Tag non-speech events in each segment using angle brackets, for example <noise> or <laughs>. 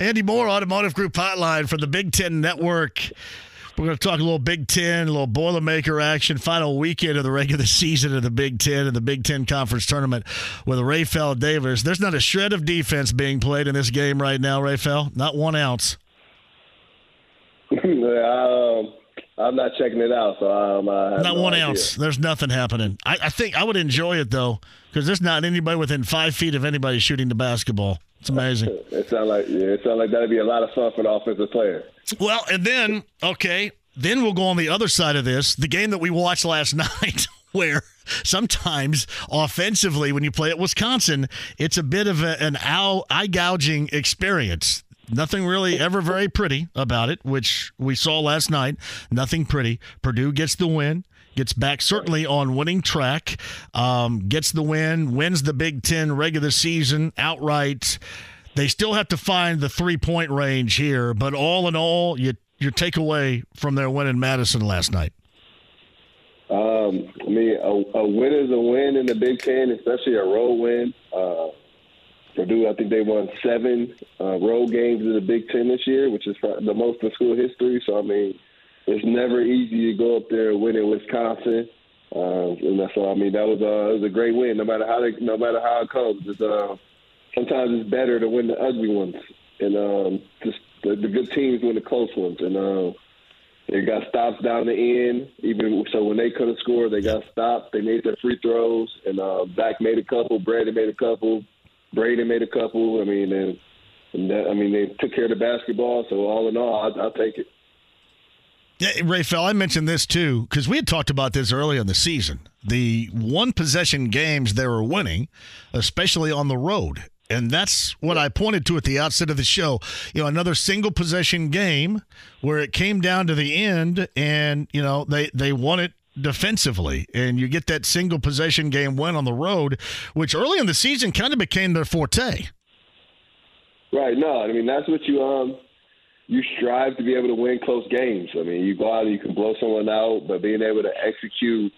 Andy Moore, Automotive Group Hotline from the Big Ten Network. We're going to talk a little Big Ten, a little Boilermaker action, final weekend of the regular <laughs> season of the Big Ten and the Big Ten Conference Tournament with Rapheal Davis. There's not a shred of defense being played in this game right now, Rapheal. Not one ounce. <laughs> um, I'm not checking it out, so um, not no one idea. ounce. There's nothing happening. I, I think I would enjoy it though, because there's not anybody within five feet of anybody shooting the basketball. It's amazing. <laughs> It sounds like yeah, it sounds like that'd be a lot of fun for the offensive player. Well, and then okay, then we'll go on the other side of this. The game that we watched last <laughs> night, where sometimes offensively, when you play at Wisconsin, it's a bit of a, an eye gouging experience. Nothing really ever very pretty about it, which we saw last night. Nothing pretty. Purdue gets the win, gets back certainly on winning track, um, gets the win, wins the Big Ten regular season outright. They still have to find the three point range here, but all in all, you your takeaway from their win in Madison last night. Um, I mean, a, a win is a win in the Big Ten, especially a road win. Uh, Purdue, I think they won seven uh, road games in the Big Ten this year, which is the most in school history. So, I mean, it's never easy to go up there and win in Wisconsin. Uh, and that's all. I mean, that was a it was a great win. No matter how they, no matter how it comes, it's, uh, sometimes it's better to win the ugly ones, and um, just the, the good teams win the close ones. And uh, they got stops down the end. Even so, when they couldn't score, they got stopped. They made their free throws, and uh, Zach made a couple. Brandon made a couple. Braden made a couple. I mean, and, and that, I mean, they took care of the basketball. So all in all, I, I'll take it. Yeah, Rapheal, I mentioned this too because we had talked about this early in the season. The one possession games they were winning, especially on the road. And that's what I pointed to at the outset of the show. You know, another single possession game where it came down to the end and, you know, they, they won it defensively. And you get that single possession game win on the road, which early in the season kind of became their forte. Right. No, I mean, that's what you, um, you strive to be able to win close games. I mean, you go out and you can blow someone out, but being able to execute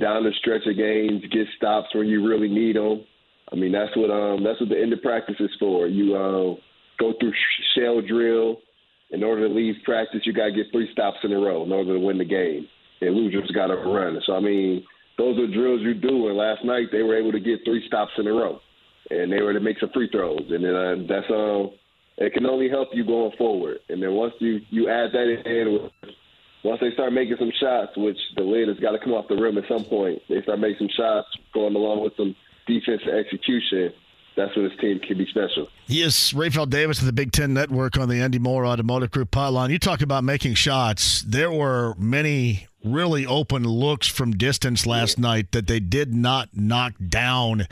down the stretch of games, get stops when you really need them. I mean, that's what um that's what the end of practice is for. You uh, go through shell drill. In order to leave practice, you got to get three stops in a row in order to win the game. And losers got to run. So I mean, those are drills you do. And last night they were able to get three stops in a row, and they were to make some free throws. And then uh, that's uh, it can only help you going forward. And then once you you add that in once they start making some shots, which the lid has got to come off the rim at some point, they start making some shots going along with some defensive execution. That's when this team can be special. Yes, Rapheal Davis of the Big Ten Network on the Andy Moore Automotive Group hotline. You talk about making shots. There were many really open looks from distance last night that they did not knock down.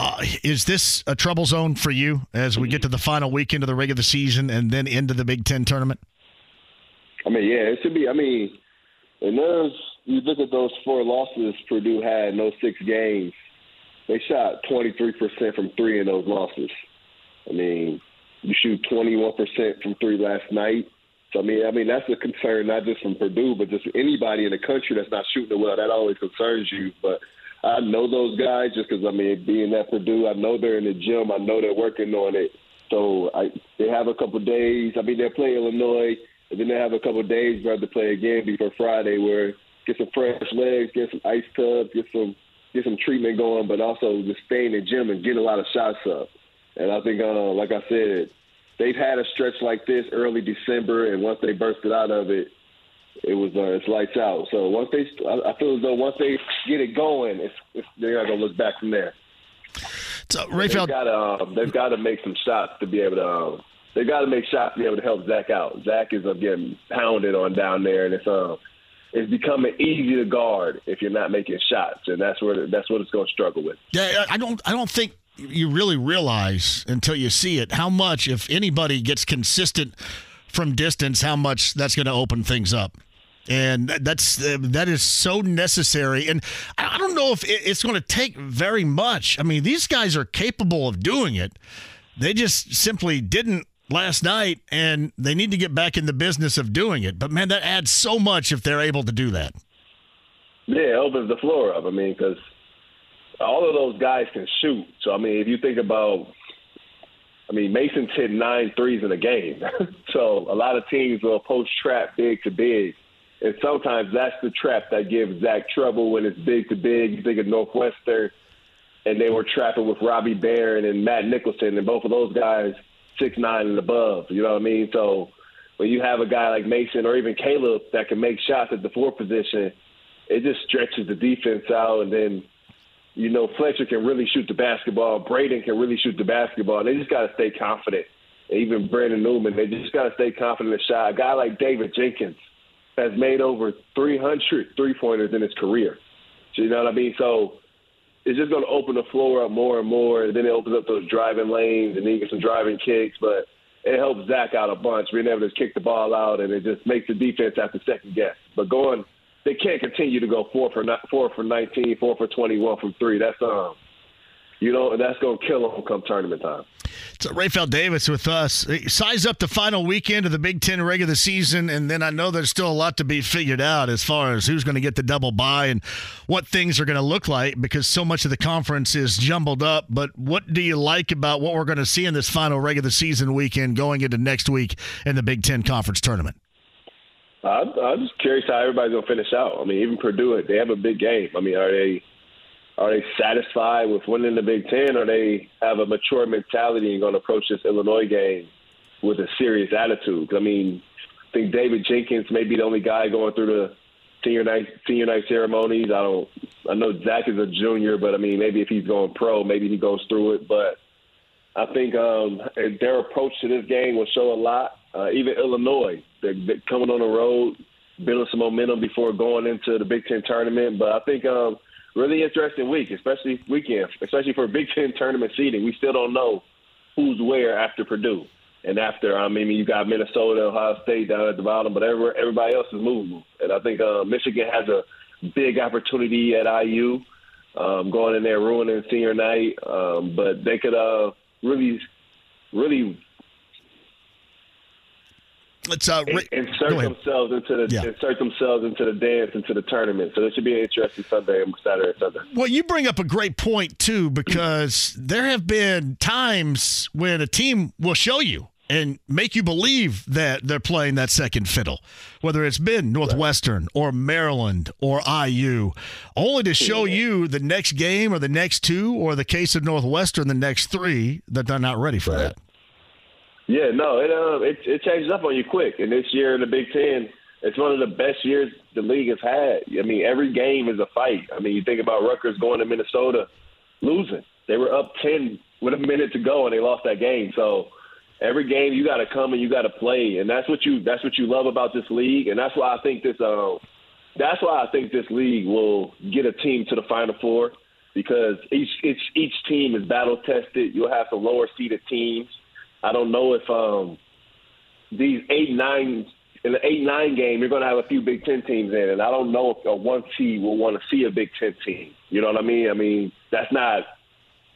Uh, is this a trouble zone for you as we get to the final weekend of the regular season and then into the Big Ten tournament? I mean, yeah, it should be. I mean, and those you look at those four losses Purdue had in those six games. They shot 23% from three in those losses. I mean, you shoot 21% from three last night. So I mean, I mean that's a concern not just from Purdue, but just anybody in the country that's not shooting it well. That always concerns you. But I know those guys just because I mean, being at Purdue, I know they're in the gym. I know they're working on it. So I, they have a couple days. I mean, they're playing Illinois, and then they have a couple days rather to play again before Friday, where get some fresh legs, get some ice tubs, get some get some treatment going, but also just stay in the gym and get a lot of shots up. And I think, uh, like I said, they've had a stretch like this early December, and once they bursted out of it, it was uh, it's lights out. So once they, I feel as though once they get it going, it's, it's they're not gonna look back from there. So Rapheal, they've got to um, they've got to make some shots to be able to. Um, they've got to make shots to be able to help Zach out. Zach is uh, getting pounded on down there, and it's um it's becoming easy to guard if you're not making shots, and that's where that's what it's going to struggle with. Yeah, I don't I don't think you really realize until you see it how much, if anybody gets consistent from distance, how much that's going to open things up. And that's that is so necessary. And I don't know if it's going to take very much. I mean, these guys are capable of doing it. They just simply didn't last night, and they need to get back in the business of doing it. But man, that adds so much if they're able to do that. Yeah, it opens the floor up. I mean, because all of those guys can shoot. So I mean, if you think about, I mean, Mason's hit nine threes in a game. <laughs> so a lot of teams will post trap big to big, and sometimes that's the trap that gives Zach trouble when it's big to big. You think of Northwestern, and they were trapping with Robbie Beran and Matt Nicholson, and both of those guys six nine and above. You know what I mean? So when you have a guy like Mason or even Caleb that can make shots at the four position, it just stretches the defense out, and then you know, Fletcher can really shoot the basketball. Braden can really shoot the basketball. They just got to stay confident. Even Brandon Newman, they just got to stay confident the shot. A guy like David Jenkins has made over 300 three pointers in his career. You know what I mean? So it's just going to open the floor up more and more. And then it opens up those driving lanes and then you get some driving kicks. But it helps Zach out a bunch, being able to kick the ball out, and it just makes the defense have to second guess. But going they can't continue to go four for four for 19, four for 21 from three. That's um, you know, that's going to kill them come tournament time. So Rapheal Davis with us. Size up the final weekend of the Big Ten regular season, and then I know there's still a lot to be figured out as far as who's going to get the double bye and what things are going to look like because so much of the conference is jumbled up. But what do you like about what we're going to see in this final regular season weekend going into next week in the Big Ten conference tournament? I'm, I'm just curious how everybody's gonna finish out. I mean, even Purdue, they have a big game. I mean, are they are they satisfied with winning the Big Ten, or they have a mature mentality and to approach this Illinois game with a serious attitude? I mean, I think David Jenkins may be the only guy going through the senior night senior night ceremonies. I don't. I know Zach is a junior, but I mean, maybe if he's going pro, maybe he goes through it. But I think um, their approach to this game will show a lot. Uh, even Illinois, they're, they're, coming on the road, building some momentum before going into the Big Ten tournament. But I think um, really interesting week, especially weekend, especially for Big Ten tournament seeding. We still don't know who's where after Purdue. And after, I mean, you got Minnesota, Ohio State down at the bottom, but every, everybody else is moving. And I think uh, Michigan has a big opportunity at IU, um, going in there ruining senior night. Um, but they could uh, really, really let's uh, insert themselves into the yeah. insert themselves into the dance into the tournament. So this should be an interesting Sunday, and Saturday, Sunday. Well, you bring up a great point too, because there have been times when a team will show you and make you believe that they're playing that second fiddle, whether it's been Northwestern or Maryland or IU, only to show you the next game or the next two, or the case of Northwestern, the next three, that they're not ready for right. that. Yeah, no, it uh, it it changes up on you quick. And this year in the Big Ten, it's one of the best years the league has had. I mean, every game is a fight. I mean, you think about Rutgers going to Minnesota, losing. They were up ten with a minute to go, and they lost that game. So every game you got to come and you got to play, and that's what you that's what you love about this league, and that's why I think this uh, that's why I think this league will get a team to the Final Four because each each each team is battle tested. You'll have some lower seeded teams I don't know if um, these eight nine in the eight nine game you're going to have a few Big Ten teams in, and I don't know if a one seed will want to see a Big Ten team. You know what I mean? I mean that's not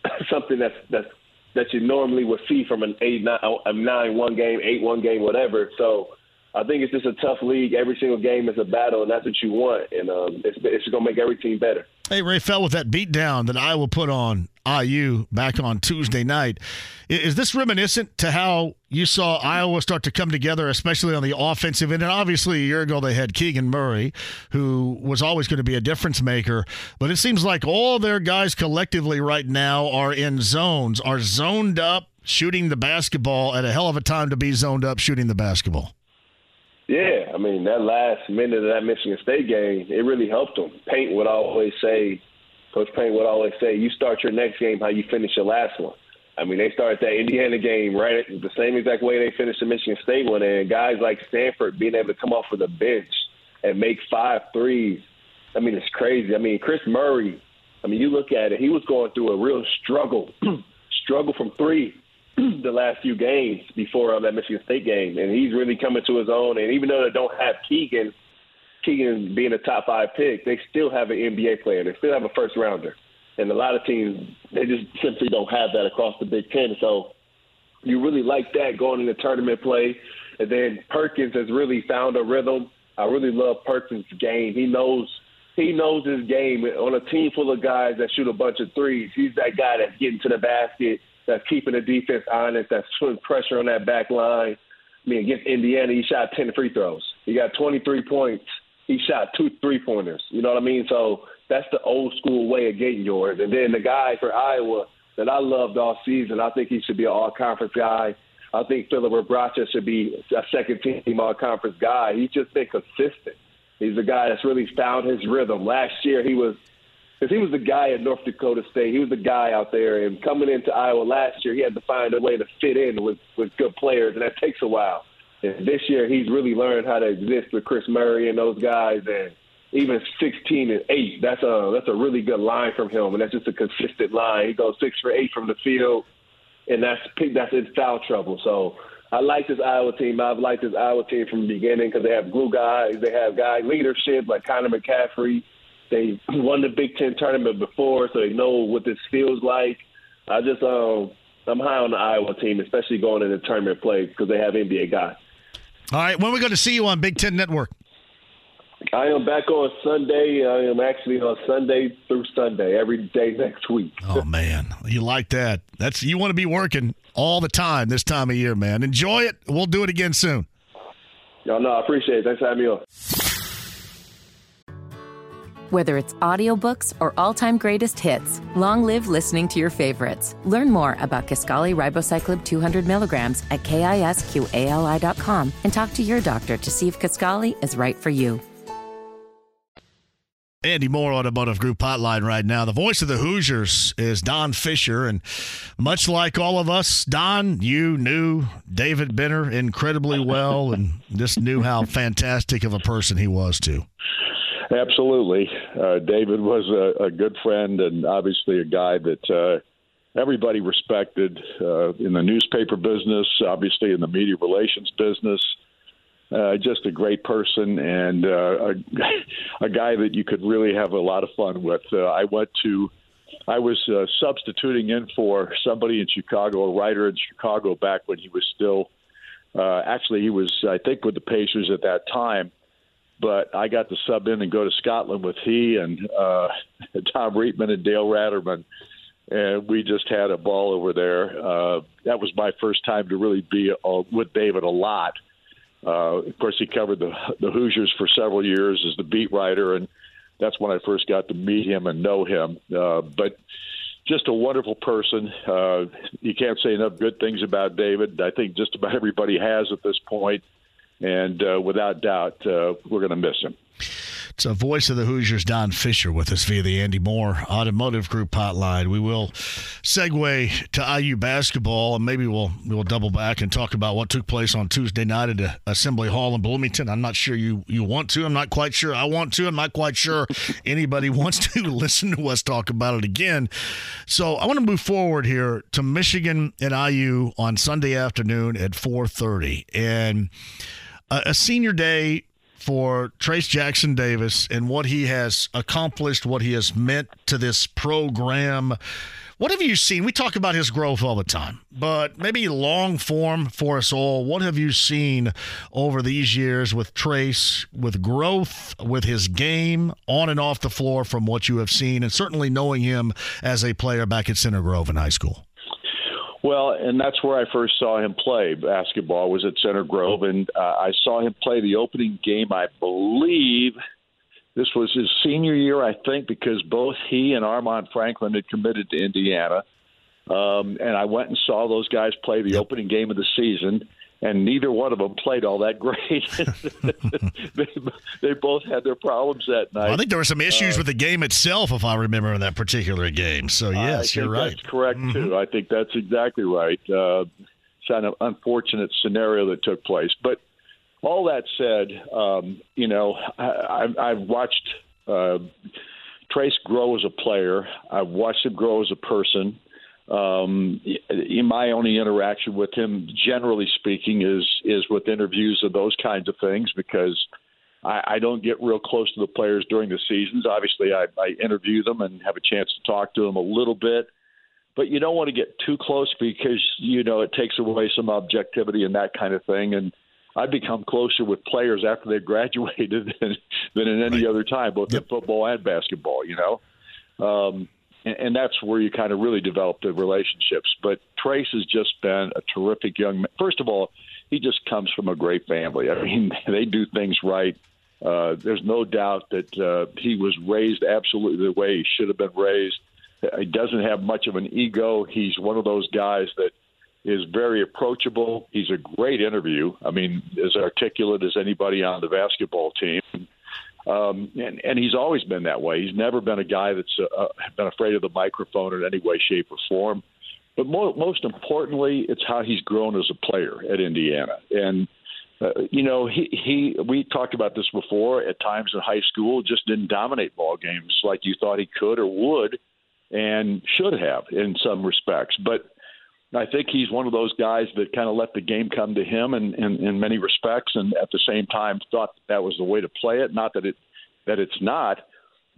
<coughs> something that's that's that you normally would see from an eight nine a nine one game, eight one game, whatever. So I think it's just a tough league. Every single game is a battle, and that's what you want, and um, it's it's going to make every team better. Hey, Rapheal, with that beat down that Iowa put on IU back on Tuesday night, is this reminiscent to how you saw Iowa start to come together, especially on the offensive end? And obviously, a year ago they had Keegan Murray, who was always going to be a difference maker. But it seems like all their guys collectively right now are in zones, are zoned up, shooting the basketball at a hell of a time to be zoned up shooting the basketball. Yeah, I mean that last minute of that Michigan State game, it really helped them. Paint would always say, Coach Paint would always say, "You start your next game how you finish your last one." I mean, they started that Indiana game right the same exact way they finished the Michigan State one, and guys like Sandfort being able to come off of the bench and make five threes. I mean, it's crazy. I mean, Kris Murray. I mean, you look at it; he was going through a real struggle <clears throat> struggle from three <clears throat> the last few games before um, that Michigan State game, and he's really coming to his own. And even though they don't have Keegan, Keegan being a top five pick, they still have an NBA player. They still have a first rounder, and a lot of teams they just simply don't have that across the Big Ten. So you really like that going into tournament play. And then Perkins has really found a rhythm. I really love Perkins' game. He knows he knows his game on a team full of guys that shoot a bunch of threes. He's that guy that's getting to the basket, that's keeping the defense honest, that's putting pressure on that back line. I mean, against Indiana, he shot 10 free throws. He got 23 points. He shot two three pointers. You know what I mean? So that's the old school way of getting yours. And then the guy for Iowa that I loved all season, I think he should be an all conference guy. I think Filip Rebraca should be a second team all conference guy. He's just been consistent. He's a guy that's really found his rhythm. Last year, he was because he was the guy at North Dakota State. He was the guy out there, and coming into Iowa last year, he had to find a way to fit in with with good players, and that takes a while. And this year, he's really learned how to exist with Kris Murray and those guys, and even 16 and eight. That's a that's a really good line from him, and that's just a consistent line. He goes six for eight from the field, and that's that's in foul trouble. So I like this Iowa team. I've liked this Iowa team from the beginning because they have glue guys. They have guy leadership like Connor McCaffery. They <laughs> won the Big Ten tournament before, so they know what this feels like. I just um, I'm high on the Iowa team, especially going into tournament play because they have NBA guys. All right, when are we going to see you on Big Ten Network? I am back on Sunday. I am actually on Sunday through Sunday every day next week. <laughs> Oh man, you like that? That's you want to be working all the time this time of year, man. Enjoy it. We'll do it again soon. Y'all know I appreciate it. Thanks for having me on. Whether it's audiobooks or all-time greatest hits, long live listening to your favorites. Learn more about Kisqali Ribociclib 200 milligrams at kisqali.com and talk to your doctor to see if Kisqali is right for you. Andy Moore Automotive Group hotline right now. The voice of the Hoosiers is Don Fischer. And much like all of us, Don, you knew David Benner incredibly well and just knew how fantastic of a person he was, too. Absolutely. Uh, David was a, a, good friend and obviously a guy that uh, everybody respected uh, in the newspaper business, obviously in the media relations business uh, just a great person and uh, a, <laughs> a guy that you could really have a lot of fun with. Uh, I went to, I was substituting in for somebody in Chicago, a writer in Chicago back when he was still, actually, he was, I think, with the Pacers at that time. But I got to sub in and go to Scotland with he and uh, <laughs> Tom Reitman and Dale Ratermann and we just had a ball over there. Uh, that was my first time to really be uh, with David a lot. Uh, of course, he covered the the Hoosiers for several years as the beat writer, and that's when I first got to meet him and know him. Uh, but just a wonderful person. Uh, you can't say enough good things about David. I think just about everybody has at this point, and uh, without doubt, uh, we're going to miss him. It's a voice of the Hoosiers, Don Fischer, with us via the Andy Moore Automotive Group hotline. We will segue to IU basketball, and maybe we'll we'll double back and talk about what took place on Tuesday night at Assembly Hall in Bloomington. I'm not sure you you want to. I'm not quite sure I want to. I'm not quite sure <laughs> anybody wants to <laughs> listen to us talk about it again. So I want to move forward here to Michigan and IU on Sunday afternoon at 4:30, and a senior day for Trayce Jackson-Davis and what he has accomplished, what he has meant to this program. What have you seen? We talk about his growth all the time, but maybe long form for us all. What have you seen over these years with Trayce, with growth, with his game on and off the floor from what you have seen, and certainly knowing him as a player back at Center Grove in high school? Well, and that's where I first saw him play basketball was at Center Grove, and uh, I saw him play the opening game. I believe this was his senior year, I think, because both he and Armaan Franklin had committed to Indiana. Um, and I went and saw those guys play the opening game of the season and neither one of them played all that great. <laughs> they, they, both had their problems that night. Well, I think there were some issues uh, with the game itself, if I remember in that particular game. So yes, you're right. That's correct mm-hmm. too. I think that's exactly right. Uh, it's an unfortunate scenario that took place, but all that said, um, you know, I, I've watched uh, Trayce grow as a player. I've watched him grow as a person. Um, in my only interaction with him, generally speaking, is is with interviews and those kinds of things because I, I don't get real close to the players during the seasons. Obviously, I, I interview them and have a chance to talk to them a little bit, but you don't want to get too close because you know it takes away some objectivity and that kind of thing. And I've become closer with players after they've <laughs> graduated than, than in any right. other time, both yep. in football and basketball. You know. Um, and, and that's where you kind of really develop the relationships. But Trayce has just been a terrific young man. First of all, he just comes from a great family. I mean, <laughs> they do things right. Uh, there's no doubt that uh, he was raised absolutely the way he should have been raised. He doesn't have much of an ego. He's one of those guys that is very approachable. He's a great interview. I mean, as articulate as anybody on the basketball team. Um, and, and he's always been that way. He's never been a guy that's uh, uh, been afraid of the microphone in any way, shape, or form. But more, most importantly, it's how he's grown as a player at Indiana. And uh, you know, he he we talked about this before. At times in high school, just didn't dominate ball games like you thought he could or would, and should have in some respects. But I think he's one of those guys that kind of let the game come to him in, in, in many respects, and at the same time thought that, that was the way to play it. Not that it that it's not,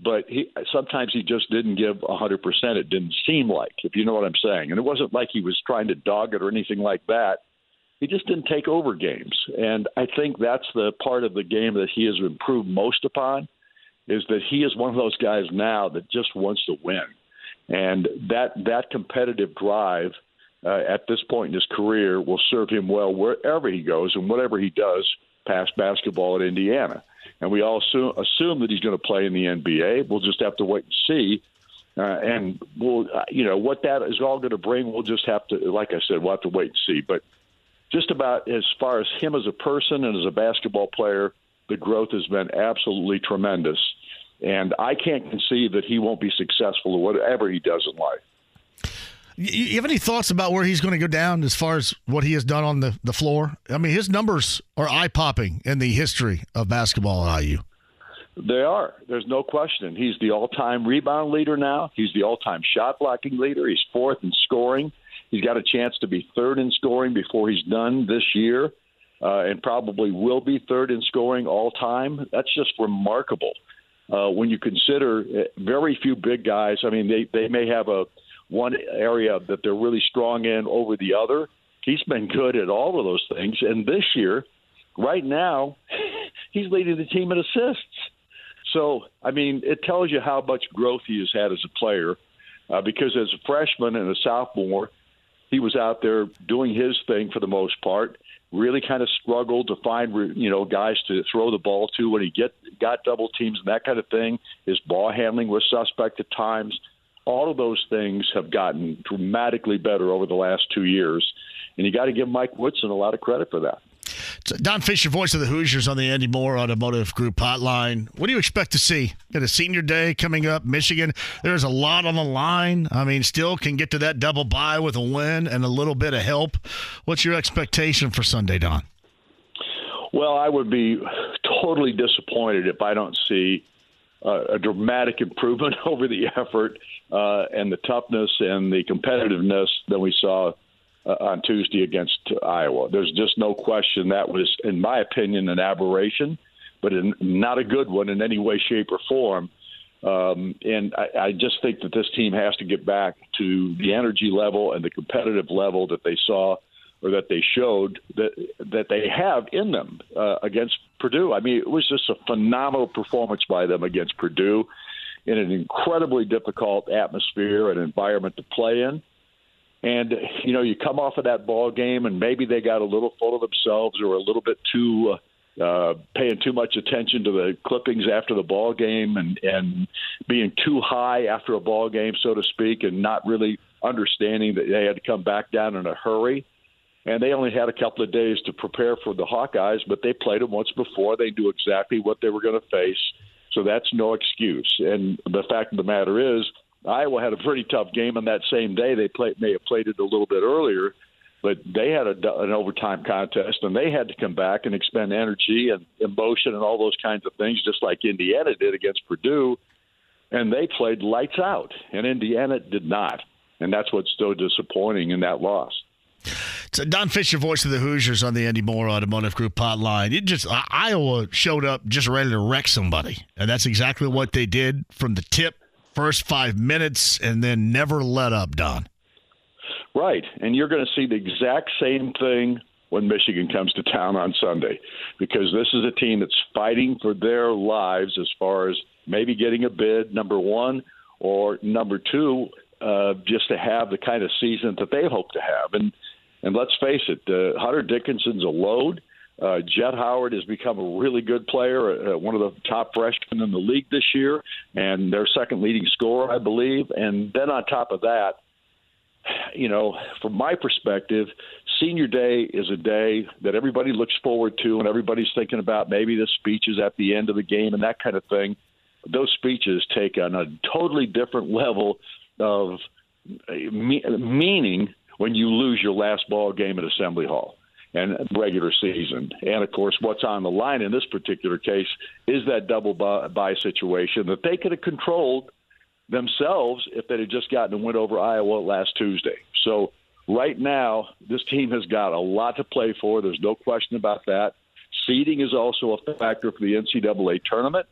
but he sometimes he just didn't give a hundred percent. It didn't seem like, if you know what I'm saying. And it wasn't like he was trying to dog it or anything like that. He just didn't take over games, and I think that's the part of the game that he has improved most upon. Is that he is one of those guys now that just wants to win, and that that competitive drive uh, at this point in his career will serve him well wherever he goes and whatever he does past basketball at Indiana. And we all assume, assume that he's going to play in the NBA. We'll just have to wait and see. Uh, and we'll, uh, you know, what that is all going to bring, we'll just have to, like I said, we'll have to wait and see. But just about as far as him as a person and as a basketball player, the growth has been absolutely tremendous. And I can't conceive that he won't be successful in whatever he does in life. You have any thoughts about where he's going to go down as far as what he has done on the, the floor? I mean, his numbers are eye popping in the history of basketball at IU. They are. There's no question. He's the all time rebound leader now. He's the all time shot blocking leader. He's fourth in scoring. He's got a chance to be third in scoring before he's done this year, uh, and probably will be third in scoring all time. That's just remarkable. Uh, when you consider uh, very few big guys, I mean, they, they may have a one area that they're really strong in over the other. He's been good at all of those things. And this year, right now, <laughs> he's leading the team in assists. So, I mean, it tells you how much growth he has had as a player. Uh, because as a freshman and a sophomore, he was out there doing his thing for the most part. Really kind of struggled to find you know guys to throw the ball to when he get got double teams and that kind of thing. His ball handling was suspect at times all of those things have gotten dramatically better over the last two years. And you got to give Mike Woodson a lot of credit for that. Don Fischer, voice of the Hoosiers on the Andy Moore Automotive Group hotline. What do you expect to see? Got a senior day coming up, Michigan. There's a lot on the line. I mean, still can get to that double bye with a win and a little bit of help. What's your expectation for Sunday, Don? Well, I would be totally disappointed if I don't see uh, a dramatic improvement <laughs> over the effort uh, and the toughness and the competitiveness that we saw uh, on Tuesday against Iowa. There's just no question that was, in my opinion, an aberration, but in, not a good one in any way, shape, or form. Um, and I, I just think that this team has to get back to the energy level and the competitive level that they saw or that they showed that that they have in them uh, against Purdue. I mean, it was just a phenomenal performance by them against Purdue in an incredibly difficult atmosphere and environment to play in. And you know, you come off of that ball game, and maybe they got a little full of themselves, or a little bit too uh, uh, paying too much attention to the clippings after the ball game, and and being too high after a ball game, so to speak, and not really understanding that they had to come back down in a hurry. And they only had a couple of days to prepare for the Hawkeyes, but they played them once before. They knew exactly what they were going to face so that's no excuse. And the fact of the matter is, Iowa had a pretty tough game on that same day. They play, may have played it a little bit earlier, but they had a, an overtime contest, and they had to come back and expend energy and emotion and all those kinds of things, just like Indiana did against Purdue. And they played lights out, and Indiana did not. and that's what's so disappointing in that loss. So Don Fischer, voice of the Hoosiers on the Andy Moore Automotive Group hotline. It just Iowa showed up just ready to wreck somebody, and that's exactly what they did from the tip, first five minutes, and then never let up. Don. Right, and you're going to see the exact same thing when Michigan comes to town on Sunday, because this is a team that's fighting for their lives as far as maybe getting a bid, number one, or number two, uh, just to have the kind of season that they hope to have. And and let's face it, uh, Hunter Dickinson's a load. Uh, Jett Howard has become a really good player, uh, one of the top freshmen in the league this year, and their second leading scorer, I believe. And then on top of that, you know, from my perspective, senior day is a day that everybody looks forward to, and everybody's thinking about maybe the speeches at the end of the game and that kind of thing. Those speeches take on a totally different level of uh, meaning when you lose your last ball game at Assembly Hall and regular season. And of course, what's on the line in this particular case is that double bye situation that they could have controlled themselves if they had just gotten a win over Iowa last Tuesday. So right now, this team has got a lot to play for. There's no question about that. Seeding is also a factor for the NCAA tournament.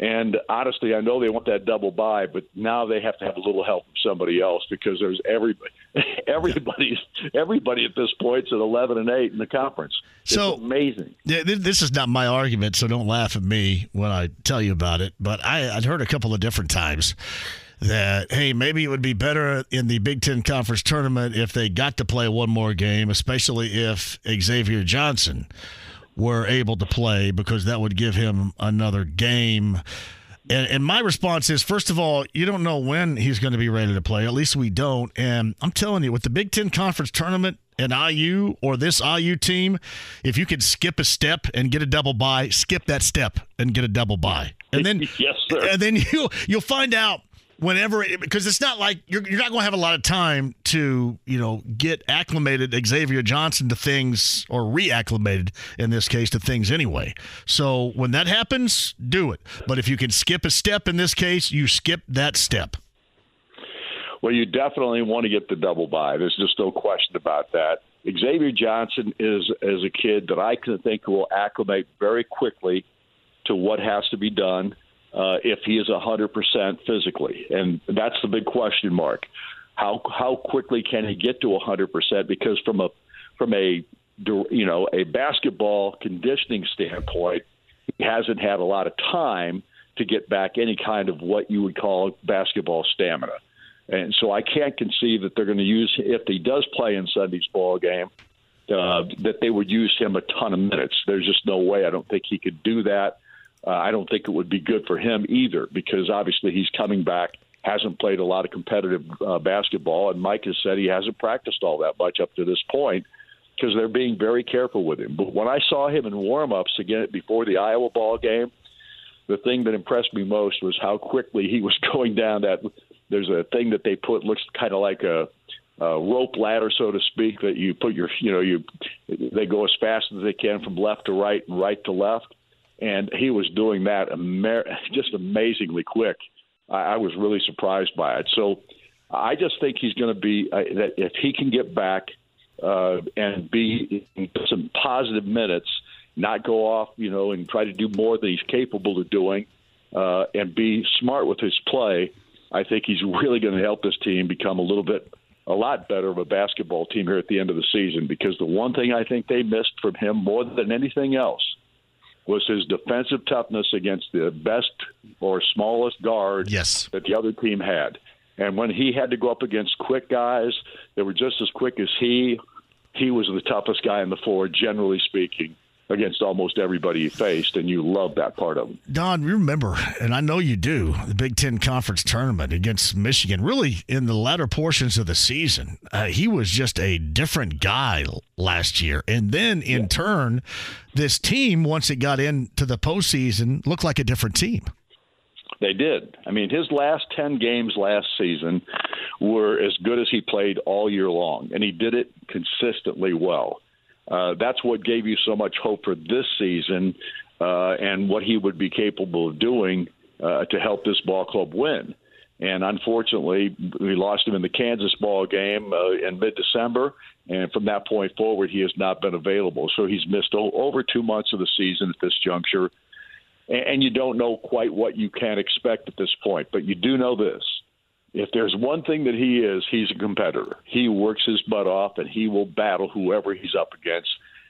And honestly, I know they want that double bye, but now they have to have a little help from somebody else because there's everybody, <laughs> everybody, everybody at this point is at eleven and eight in the conference. It's so amazing. Yeah, this is not my argument, so don't laugh at me when I tell you about it. But I, I'd heard a couple of different times that hey, maybe it would be better in the Big Ten Conference tournament if they got to play one more game, especially if Xavier Johnson were able to play because that would give him another game. And, and, my response is first of all, you don't know when he's going to be ready to play. At least we don't. And I'm telling you, with the Big Ten Conference tournament and IU or this IU team, if you could skip a step and get a double bye, skip that step and get a double bye. And then <laughs> yes, sir. And then <laughs> you you'll find out whenever it, because it's not like you're, you're not going to have a lot of time to you know get acclimated Xavier Johnson to things or reacclimated in this case to things anyway. So when that happens, do it. But if you can skip a step in this case, you skip that step. Well, you definitely want to get the double bye. There's just no question about that. Xavier Johnson is is a kid that I can think will acclimate very quickly to what has to be done uh, if he is 100% physically. And that's the big question mark. How how quickly can he get to 100%? Because from a from a you know a basketball conditioning standpoint, he hasn't had a lot of time to get back any kind of what you would call basketball stamina. And so I can't conceive that they're going to use if he does play in Sunday's ball game. Uh, that they would use him a ton of minutes. There's just no way. I don't think he could do that. Uh, I don't think it would be good for him either because obviously he's coming back, hasn't played a lot of competitive uh, basketball, and Mike has said he hasn't practiced all that much up to this point because they're being very careful with him. But when I saw him in warmups again before the Iowa ball game, the thing that impressed me most was how quickly he was <laughs> going down that. There's a thing that they put looks kind of like a a rope ladder, so to speak, that you put your, you know, you they go as fast as they can from left to right and right to left and he was doing that amer- just amazingly quick. I, I was really surprised by it. So I just think he's going to be uh, that if he can get back uh, and be some positive minutes, not go off, you know, and try to do more than he's capable of doing, uh, and be smart with his play. I think he's really going to help this team become a little bit, a lot better of a basketball team here at the end of the season. Because the one thing I think they missed from him more than anything else was his defensive toughness against the best or smallest guard yes. that the other team had. And when he had to go up against quick guys that were just as quick as he, he was the toughest guy on the floor, generally speaking against almost everybody you faced, and you love that part of them. Don, you remember, and I know you do, the Big Ten Conference tournament against Michigan. Really, in the latter portions of the season, uh, he was just a different guy last year, and then in yeah. turn, this team once it got into the postseason looked like a different team. They did. I mean, his last 10 games last season were as good as he played all year long, and he did it consistently well. Uh, that's what gave you so much hope for this season uh, and what he would be capable of doing uh, to help this ball club win. And unfortunately, we lost him in the Kansas ball game uh, in mid-December, and from that point forward, he has not been available. So he's missed o- over two months of the season at this juncture, and, and you don't know quite what you can expect at this point. But you do know this: if there's one thing that he is, he's a competitor. He works his butt off, and he will battle whoever he's up against,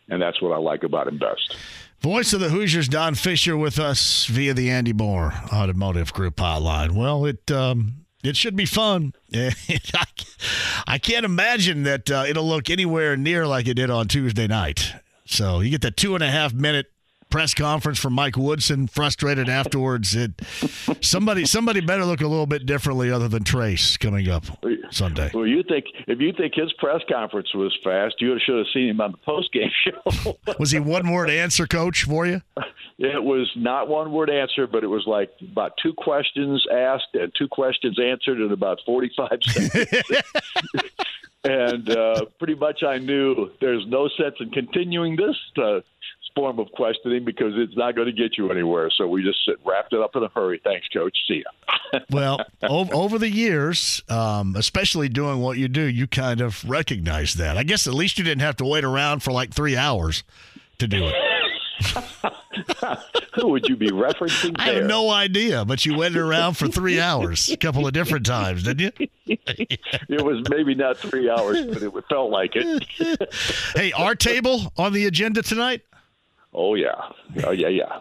and that's what I like about him best. Voice of the Hoosiers, Don Fischer, with us via the Andy Moore Automotive Group hotline. Well, it um, it should be fun. <laughs> I can't imagine that uh, it'll look anywhere near like it did on Tuesday night. So you get that two and a half minute press conference from Mike Woodson, frustrated afterwards. It somebody somebody better look a little bit differently other than Trayce coming up Sunday. Well, you think if you think his press conference was fast, you should have seen him on the post game <laughs> show. was he one word answer, coach, for you? It was not one word answer, but it was like about two questions asked and two questions answered in about forty five <laughs> seconds. and uh, pretty much I knew there's no sense in continuing this. Uh, form of questioning because it's not going to get you anywhere. So we just sit, wrapped it up in a hurry. Thanks, Coach. See ya. <laughs> well, over the years, um, especially doing what you do, you kind of recognize that. I guess at least you didn't have to wait around for like three hours to do it. Who would you be referencing? I have no idea, but you waited around for three hours, a couple of different times, didn't you? it was maybe not three hours, but it felt like it. <laughs> hey, our table on the agenda tonight? Oh yeah, oh yeah, yeah,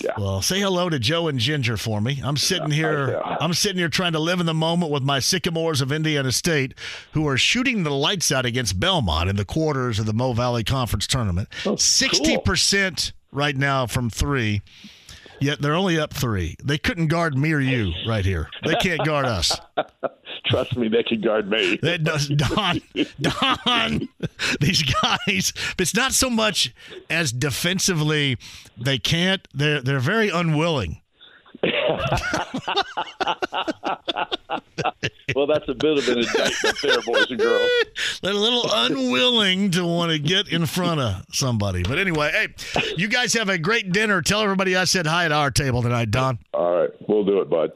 yeah. Well, say hello to Joe and Ginger for me. I'm sitting here. I'm sitting here trying to live in the moment with my Sycamores of Indiana State, who are shooting the lights out against Belmont in the quarters of the Mo Valley Conference tournament. Oh, Sixty percent right now from three. Yet they're only up three. They couldn't guard me or you right here. They can't guard us. <laughs> Trust me, they can guard me. <laughs> That does Don. Don. These guys. It's not so much as defensively they can't. They're they're very unwilling. <laughs> well, that's a bit of an indictment there, boys and girls. <laughs> They're a little unwilling to want to get in front of somebody. But anyway, hey, you guys have a great dinner. Tell everybody I said hi at our table tonight, Don. All right, we'll do it, bud.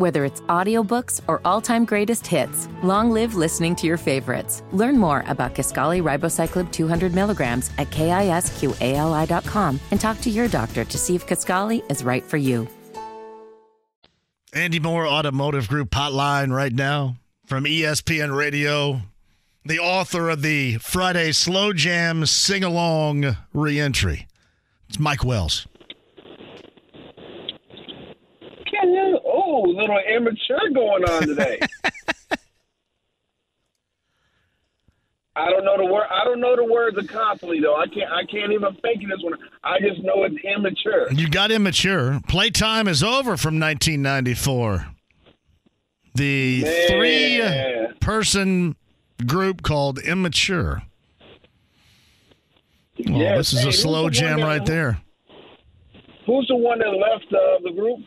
Whether it's audiobooks or all-time greatest hits, long live listening to your favorites. Learn more about Kisqali Ribociclib 200 milligrams at kisqali.com and talk to your doctor to see if Kisqali is right for you. Andy Moore Automotive Group hotline right now from ESPN Radio. The author of the Friday Slow Jam Sing Along reentry. It's Mike Wells. Little immature going on today. <laughs> I don't know the word. I don't know the words of constantly though. I can't. I can't even think of this one. I just know it's immature. You got immature. Playtime is over from 1994. The Man. three-person group called Immature. Oh, Yes. this is Hey, a slow jam that- right there. Who's the one that left uh, the group?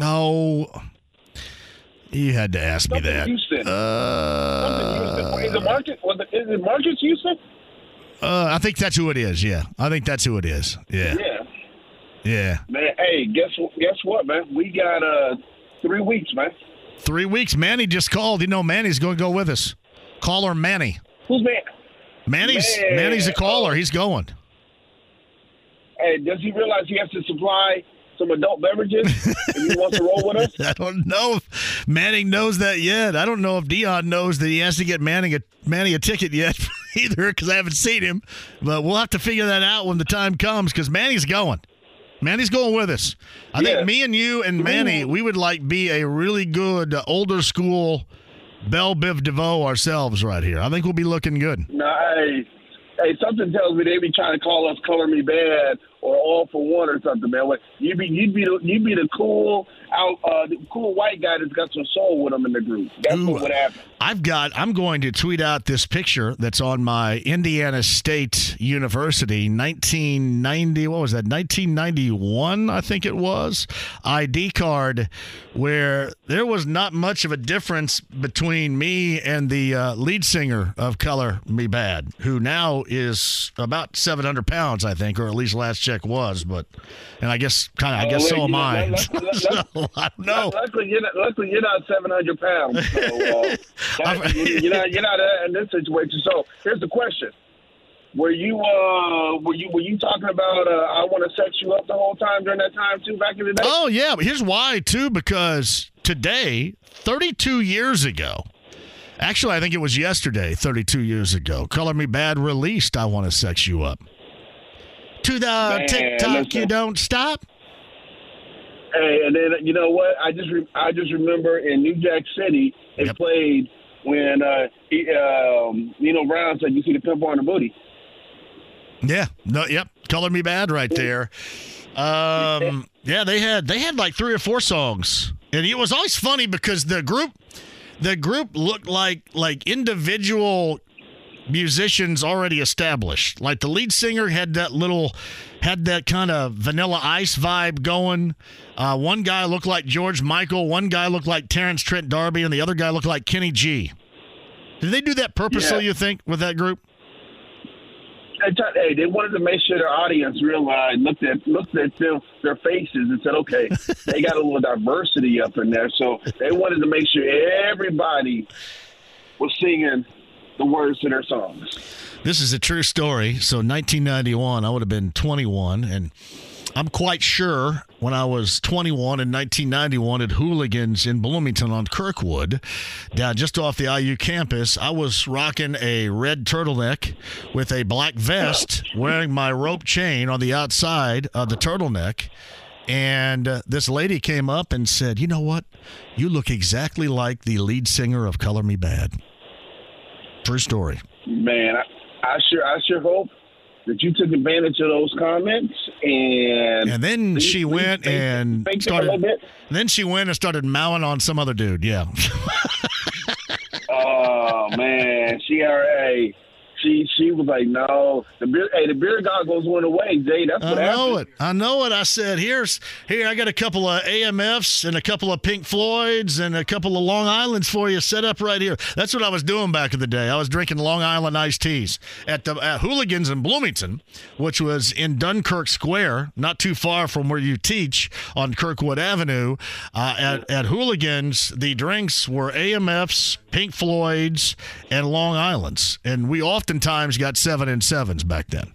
Oh, you had to ask me that. Houston. Something Houston. Uh, Is it Marques? Is it Marques Houston? uh, I think that's who it is. Yeah, I think that's who it is. Yeah, Yeah. yeah. Man, hey, guess guess what, man? We got uh three weeks, man. Three weeks. Manny just called. You know, Manny's going to go with us. Caller Manny. Who's man? Manny's Man. Manny's a caller. He's going. Hey, does he realize he has to supply some adult beverages if he wants to roll with us? <laughs> I don't know if Manning knows that yet. I don't know if Dion knows that he has to get Manning a Manny a ticket yet <laughs> either because I haven't seen him. But we'll have to figure that out when the time comes because Manny's going. Manny's going with us. I Yeah. think me and you and Manny, we would like be a really good uh, older school Bell Biv DeVoe ourselves right here. I think we'll be looking good. Hey, hey, something tells me they be trying to call us "Color Me Badd" or "all for one" or something, man. What you'd be, you'd be, the, you'd be the cool out, uh, the cool white guy that's got some soul with him in the group. That's Ooh. what would happen. I've got. I'm going to tweet out this picture that's on my Indiana State University 1990. What was that? 1991, I think it was. ID card, where there was not much of a difference between me and the uh, lead singer of Color Me Badd, who now is about 700 pounds, I think, or at least last check was. But, and I guess kind of, I guess so am I. <laughs> so, <laughs> I know. Luckily, you're not, luckily you're not 700 pounds. So, uh, <laughs> that, you're not you're not in this situation. So here's the question: Were you uh were you were you talking about uh, I want to sex you up the whole time during that time too back in the day? Oh yeah, but here's why too because today, 32 years ago. Actually, I think it was yesterday, 32 years ago. Color Me Badd released I Want to Sex You Up. To the Man, TikTok, listen. you don't stop. Hey, and then you know what? I just re- I just remember in New Jack City they Yep. played when uh, he, um, Nino Brown said, "You see the pimp on the booty." Yeah. No. Yep. Color Me Badd right there. Um. Yeah. They had they had like three or four songs, and it was always funny because the group, the group looked like like individual musicians already established. Like the lead singer had that little, had that kind of Vanilla Ice vibe going. Uh, one guy looked like George Michael. One guy looked like Terence Trent D'Arby, and the other guy looked like Kenny G. Did they do that purposely? Yeah. You think with that group? Hey, Hey, they wanted to make sure their audience realized, looked at looked at them, their faces, and said, "Okay, <laughs> they got a little diversity up in there." So they wanted to make sure everybody was singing the words to their songs. This is a true story. So 1991, I would have been 21, and I'm quite sure when I was 21 in 1991 at Hooligans in Bloomington on Kirkwood, down just off the IU campus, I was rocking a red turtleneck with a black vest, wearing my rope chain on the outside of the turtleneck. And uh, this lady came up and said, You know what? You look exactly like the lead singer of Color Me Badd. True story. Man, I, I sure I sure hope that you took advantage of those comments and And then Please- she please went and fake it a little started. Then she went and started mowing on some other dude. Yeah. Oh man, she already. She she was like, no, the beer. Hey, the beer goggles went away, Jay. That's what I know happened. it. I know it. I said, here's here. I got a couple of AMFs and a couple of Pink Floyds and a couple of Long Islands for you set up right here. That's what I was doing back in the day. I was drinking Long Island iced teas at the at Hooligans in Bloomington, which was in Dunkirk Square, not too far from where you teach on Kirkwood Avenue. Uh, at at Hooligans, the drinks were AMFs, Pink Floyds, and Long Islands, and we oftentimes got seven and sevens back then.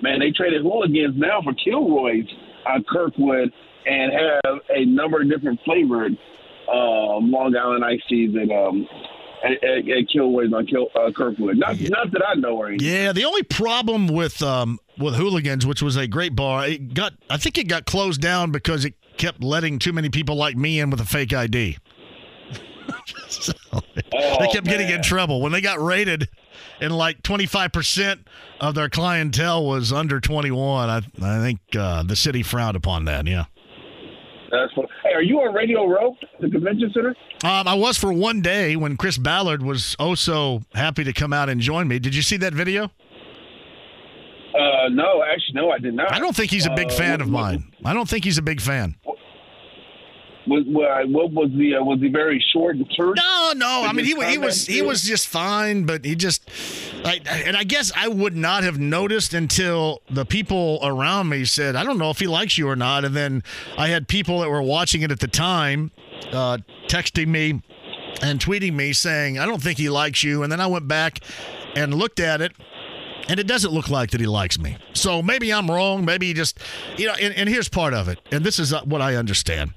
Man, they traded hooligans now for Kilroy's on Kirkwood and have a number of different flavored um, Long Island iced teas and um, at, at, at Kilroy's on Kil, uh, Kirkwood. Not not that I know or anything. Yeah, the only problem with um with Hooligans, which was a great bar, it got I think it got closed down because it kept letting too many people like me in with a fake ID. So, they Oh, kept getting in trouble when they got rated, and like twenty five percent of their clientele was under twenty one. I I think uh, the city frowned upon that. Yeah. That's what, hey, are you on Radio Row, the convention center? Um, I was for one day when Chris Ballard was oh so happy to come out and join me. Did you see that video? Uh, no, actually, no, I did not. I don't think he's a big Uh, fan of mine. I don't think he's a big fan. Was, what, what was the uh, was he very short and terse? No, no. I mean, he he was he was just fine, but he just, I, and I guess I would not have noticed until the people around me said, "I don't know if he likes you or not." And then I had people that were watching it at the time, uh, texting me and tweeting me saying, "I don't think he likes you." And then I went back and looked at it. And it doesn't look like that he likes me. So maybe I'm wrong. Maybe he just, you know, and, and here's part of it. And this is uh, what I understand.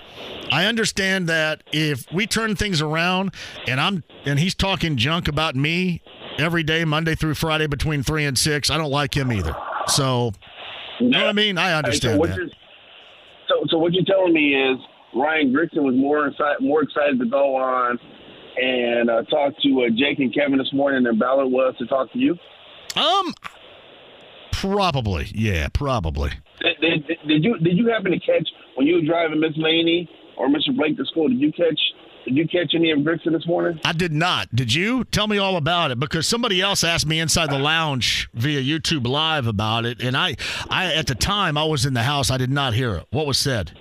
I understand that if we turn things around and I'm, and he's talking junk about me every day, Monday through Friday between three and six, I don't like him either. So, you know what I mean? I Hey, so understand that. so so what you're telling me is Ryan Grigson was more excited more excited to go on and uh, talk to uh, Jake and Kevin this morning than Ballard was to talk to you. Um, probably. Yeah, probably. Did, did, did you did you happen to catch when you were driving Miss Laney or Mr. Blake to school? Did you catch Did you catch any of Grigson this morning? I did not. Did you? Tell me all about it because somebody else asked me inside the lounge via YouTube Live about it, and I, I at the time I was in the house. I did not hear it. What was said?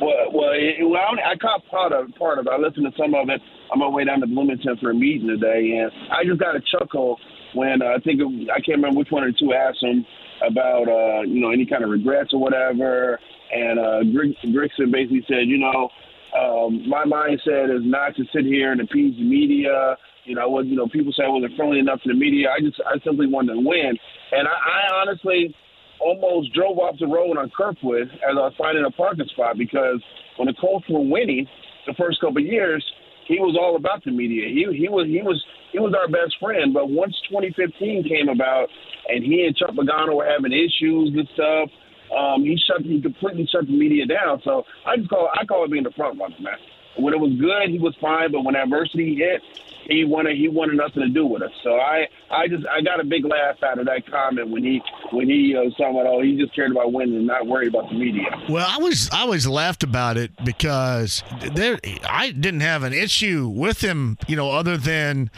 Well, well, it, well I caught part of part of it. I listened to some of it on my way down to Bloomington for a meeting today, and I just got a chuckle when uh, I think it, I can't remember which one the two asked him about uh, you know any kind of regrets or whatever, and uh, Grigson basically said, you know, um, my mindset is not to sit here and appease the media. You know, was you know people say I wasn't friendly enough to the media. I just I simply wanted to win, and I, I honestly almost drove off the road on Kirkwood as I was finding a parking spot because when the Colts were winning the first couple of years, he was all about the media. He he was he was he was our best friend. But once 2015 came about, and he and Chuck Pagano were having issues and stuff, um, he shut he completely shut the media down. So I just call I call it being the front runner, man. When it was good, he was fine, but when adversity hit, he wanted he wanted nothing to do with us. So I I just I got a big laugh out of that comment when he when he uh, was talking about oh he just cared about winning and not worried about the media. Well, I was I always laughed about it because there I didn't have an issue with him, you know, other than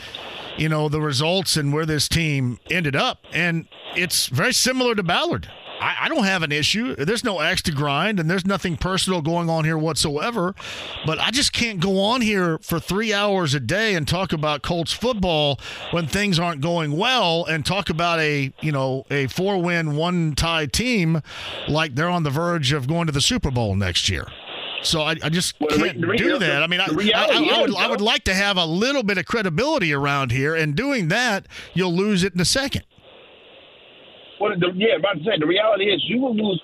you know the results and where this team ended up, and it's very similar to Ballard. I, I, don't have an issue. There's no axe to grind, and there's nothing personal going on here whatsoever. But I just can't go on here for three hours a day and talk about Colts football when things aren't going well, and talk about a you know a four win one tie team like they're on the verge of going to the Super Bowl next year. So I, I just well, can't do that. I mean, I, I, I, would, I would like to have a little bit of credibility around here, and doing that, you'll lose it in a second. Well, the, yeah, about to say the reality is you will lose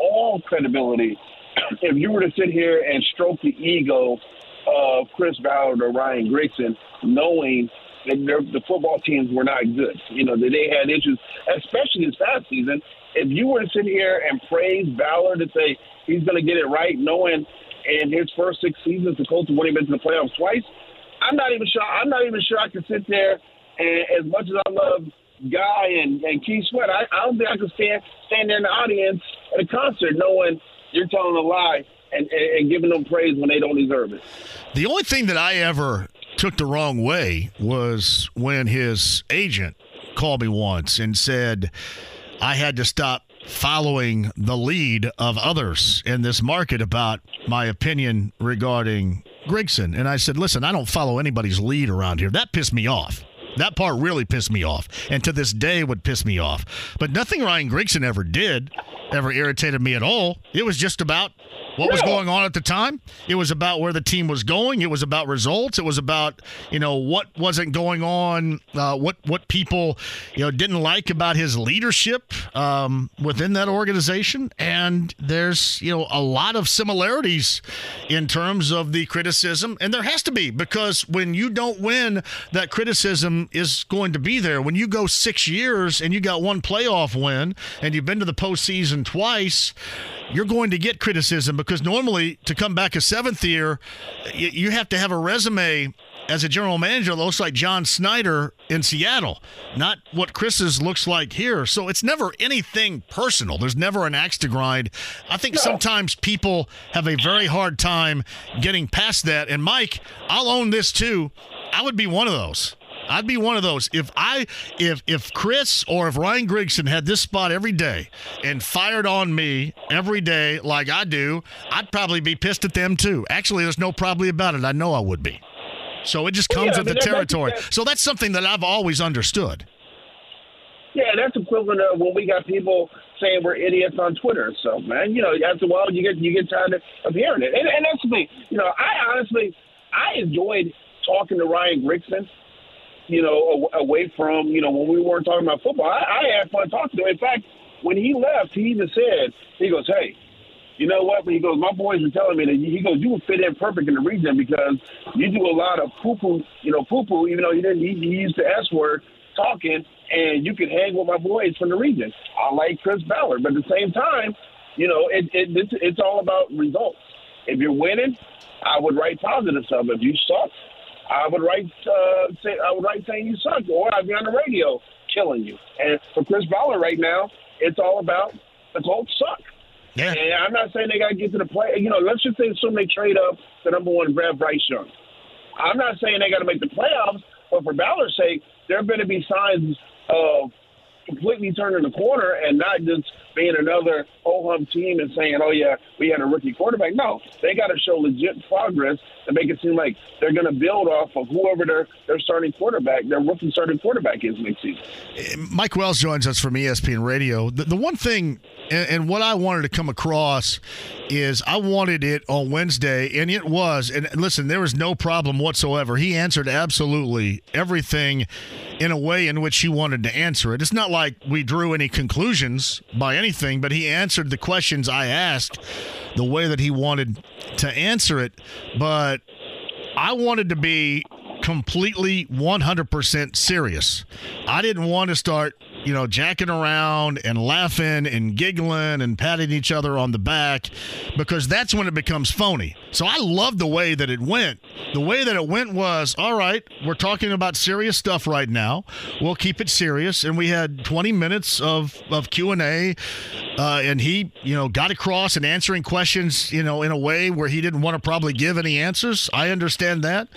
all credibility <clears throat> if you were to sit here and stroke the ego of Chris Ballard or Ryan Grigson, knowing that the football teams were not good. You know that they had issues, especially this past season. If you were to sit here and praise Ballard and say he's going to get it right, knowing in his first six seasons the Colts have only been to the playoffs twice, I'm not even sure. I'm not even sure I can sit there and as much as I love Guy and, and Keith Sweat, I, I don't think I could stand stand there in the audience at a concert knowing you're telling a lie and, and, and giving them praise when they don't deserve it. The only thing that I ever took the wrong way was when his agent called me once and said I had to stop following the lead of others in this market about my opinion regarding Grigson. And I said, listen, I don't follow anybody's lead around here. That pissed me off. That part really pissed me off, and to this day would piss me off. But nothing Ryan Grigson ever did ever irritated me at all. It was just about what was going on at the time. It was about where the team was going. It was about results. It was about you know what wasn't going on, uh, what what people you know didn't like about his leadership um, within that organization. And there's you know a lot of similarities in terms of the criticism, and there has to be because when you don't win, that criticism is going to be there. When you go six years and you got one playoff win and you've been to the postseason twice, you're going to get criticism because normally to come back a seventh year, you have to have a resume as a general manager that looks like John Schneider in Seattle, not what Chris's looks like here. So it's never anything personal. There's never an axe to grind. I think sometimes people have a very hard time getting past that. And Mike, I'll own this too. I would be one of those. I'd be one of those. If I if if Chris or if Ryan Grigson had this spot every day and fired on me every day like I do, I'd probably be pissed at them too. Actually, there's no probably about it. I know I would be. So it just comes yeah, with I mean, the territory. So that's something that I've always understood. Yeah, that's equivalent of when we got people saying we're idiots on Twitter. So man, you know, after a while you get you get tired of hearing it. And, and that's the thing. You know, I honestly I enjoyed talking to Ryan Grigson you know, away from, you know, when we weren't talking about football. I, I had fun talking to him. In fact, when he left, he even said, he goes, hey, you know what? He goes, my boys were telling me that he goes, you would fit in perfect in the region because you do a lot of poo poo, you know, poo poo, even though he didn't, he, he used the S word talking, and you could hang with my boys from the region. I like Chris Ballard, but at the same time, you know, it, it it's, it's all about results. If you're winning, I would write positive stuff. If you suck, I would write uh, say I would write saying you suck, or I'd be on the radio killing you. And for Chris Ballard right now, it's all about the Colts suck. Yeah. And I'm not saying they got to get to the play. You know, let's just say assume they trade up the number one grab Bryce Young. I'm not saying they got to make the playoffs, but for Ballard's sake, there are going to be signs of completely turning the corner and not just being another ho hum team and saying, "Oh yeah, we had a rookie quarterback." No, they got to show legit progress and make it seem like they're going to build off of whoever their their starting quarterback, their rookie starting quarterback is next season. Eh, Mike Wells joins us from ESPN Radio. The, the one thing, and, and, what I wanted to come across is I wanted it on Wednesday, and it was. And listen, there was no problem whatsoever. He answered absolutely everything in a way in which he wanted to answer it. It's not like we drew any conclusions by anything, but he answered the questions I asked the way that he wanted to answer it. But I wanted to be completely 100% serious. I didn't want to start you know, jacking around and laughing and giggling and patting each other on the back because that's when it becomes phony. So I love the way that it went. The way that it went was, all right, we're talking about serious stuff right now. We'll keep it serious. And we had 20 minutes of, of Q&A uh, and he, you know, got across and answering questions, you know, in a way where he didn't want to probably give any answers. I understand that.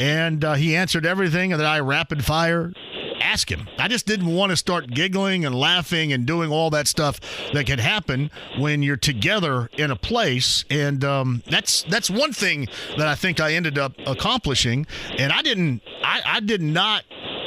And uh, he answered everything that I rapid fire ask him. I just didn't want to start giggling and laughing and doing all that stuff that can happen when you're together in a place. And um, that's that's one thing that I think I ended up accomplishing. And I didn't, I, I did not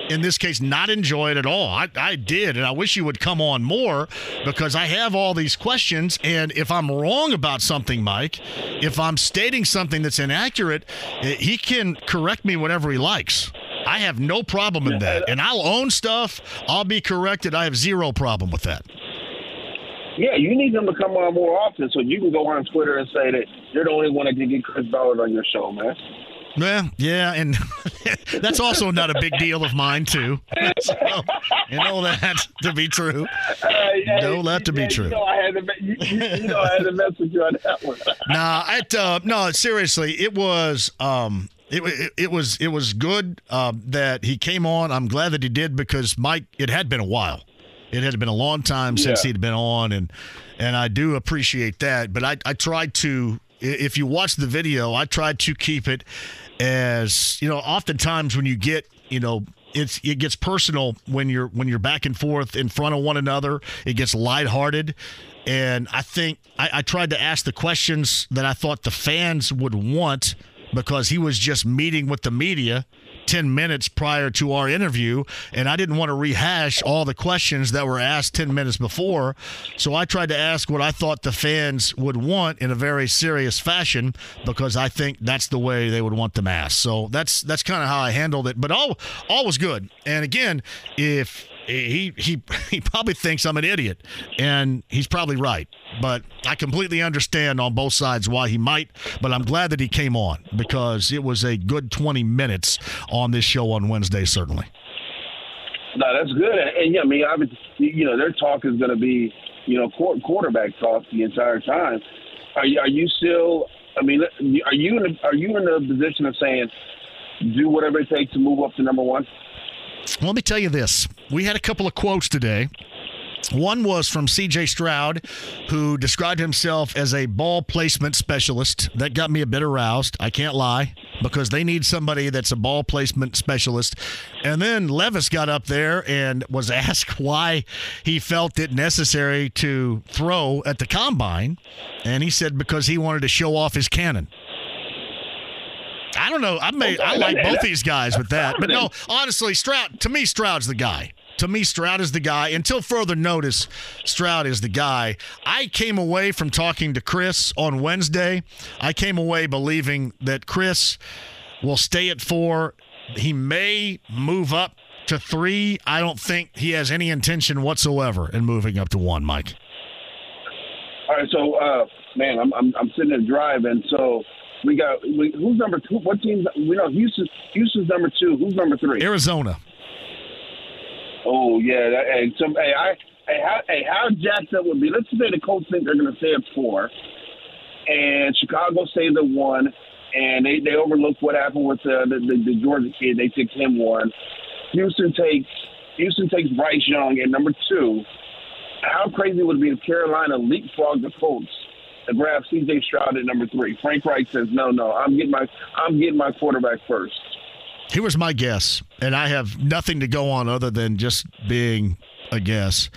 in this case not enjoy it at all. I, I did, and I wish you would come on more because I have all these questions. And if I'm wrong about something, Mike, if I'm stating something that's inaccurate, eh, he can correct me whenever he likes. I have no problem in that. And I'll own stuff. I'll be corrected. I have zero problem with that. Yeah, you need them to come on more often so you can go on Twitter and say that you're the only one that can get Chris Ballard on your show, man. Yeah, yeah, and <laughs> that's also not a big deal of mine too. <laughs> So, you know that to be true. Uh, yeah, know that to yeah, be true. You know I had to, you, you know I had to mess with you on that one. nah, it, uh, no, seriously, it was. Um, it, it, it, was it was good uh, that he came on. I'm glad that he did because Mike. It had been a while. It had been a long time since yeah. he'd been on, and and I do appreciate that. But I I tried to. If you watch the video, I tried to keep it as you know. Oftentimes when you get you know it's it gets personal when you're when you're back and forth in front of one another. It gets lighthearted. And I think I, I tried to ask the questions that I thought the fans would want because he was just meeting with the media 10 minutes prior to our interview, and I didn't want to rehash all the questions that were asked 10 minutes before. So I tried to ask what I thought the fans would want in a very serious fashion because I think that's the way they would want them asked. So that's that's kind of how I handled it. But all all was good. And again, if he he <laughs> he probably thinks I'm an idiot, and he's probably right. But I completely understand on both sides why he might. But I'm glad that he came on because it was a good 20 minutes on this show on Wednesday, certainly. No, that's good. And yeah, I mean, obviously, you know, their talk is going to be, you know, quarterback talk the entire time. Are you, are you still? I mean, are you in the, are you in the position of saying, do whatever it takes to move up to number one? Let me tell you this. We had a couple of quotes today. One was from CJ Stroud, who described himself as a ball placement specialist. That got me a bit aroused. I can't lie, because they need somebody that's a ball placement specialist. And then Levis got up there and was <laughs> asked why he felt it necessary to throw at the combine. And he said because he wanted to show off his cannon. I don't know. I may I like both these guys with that, but no, <laughs> honestly, Stroud to me, Stroud's the guy. To me, Stroud is the guy. Until further notice, Stroud is the guy. I came away from talking to Chris on Wednesday. I came away believing that Chris will stay at four. He may move up to three. I don't think he has any intention whatsoever in moving up to one, Mike. All right, so uh, man, I'm, I'm I'm sitting there driving, so we got we, who's number two? What team? We know Houston. Houston's number two. Who's number three? Arizona. Oh yeah. That, hey, some, hey, I, hey, how, hey, how jacked up would be? Let's say the Colts think they're going to stay at four, and Chicago stays at one, and they they overlook what happened with the, the the, the Georgia kid. They took him one. Houston takes Houston takes Bryce Young at number two. How crazy would it be if Carolina leapfrogged the Colts grab C.J. Stroud at number three. Frank Reich says, no, no, I'm getting my I'm getting my quarterback first. Here was my guess, and I have nothing to go on other than just being a guess.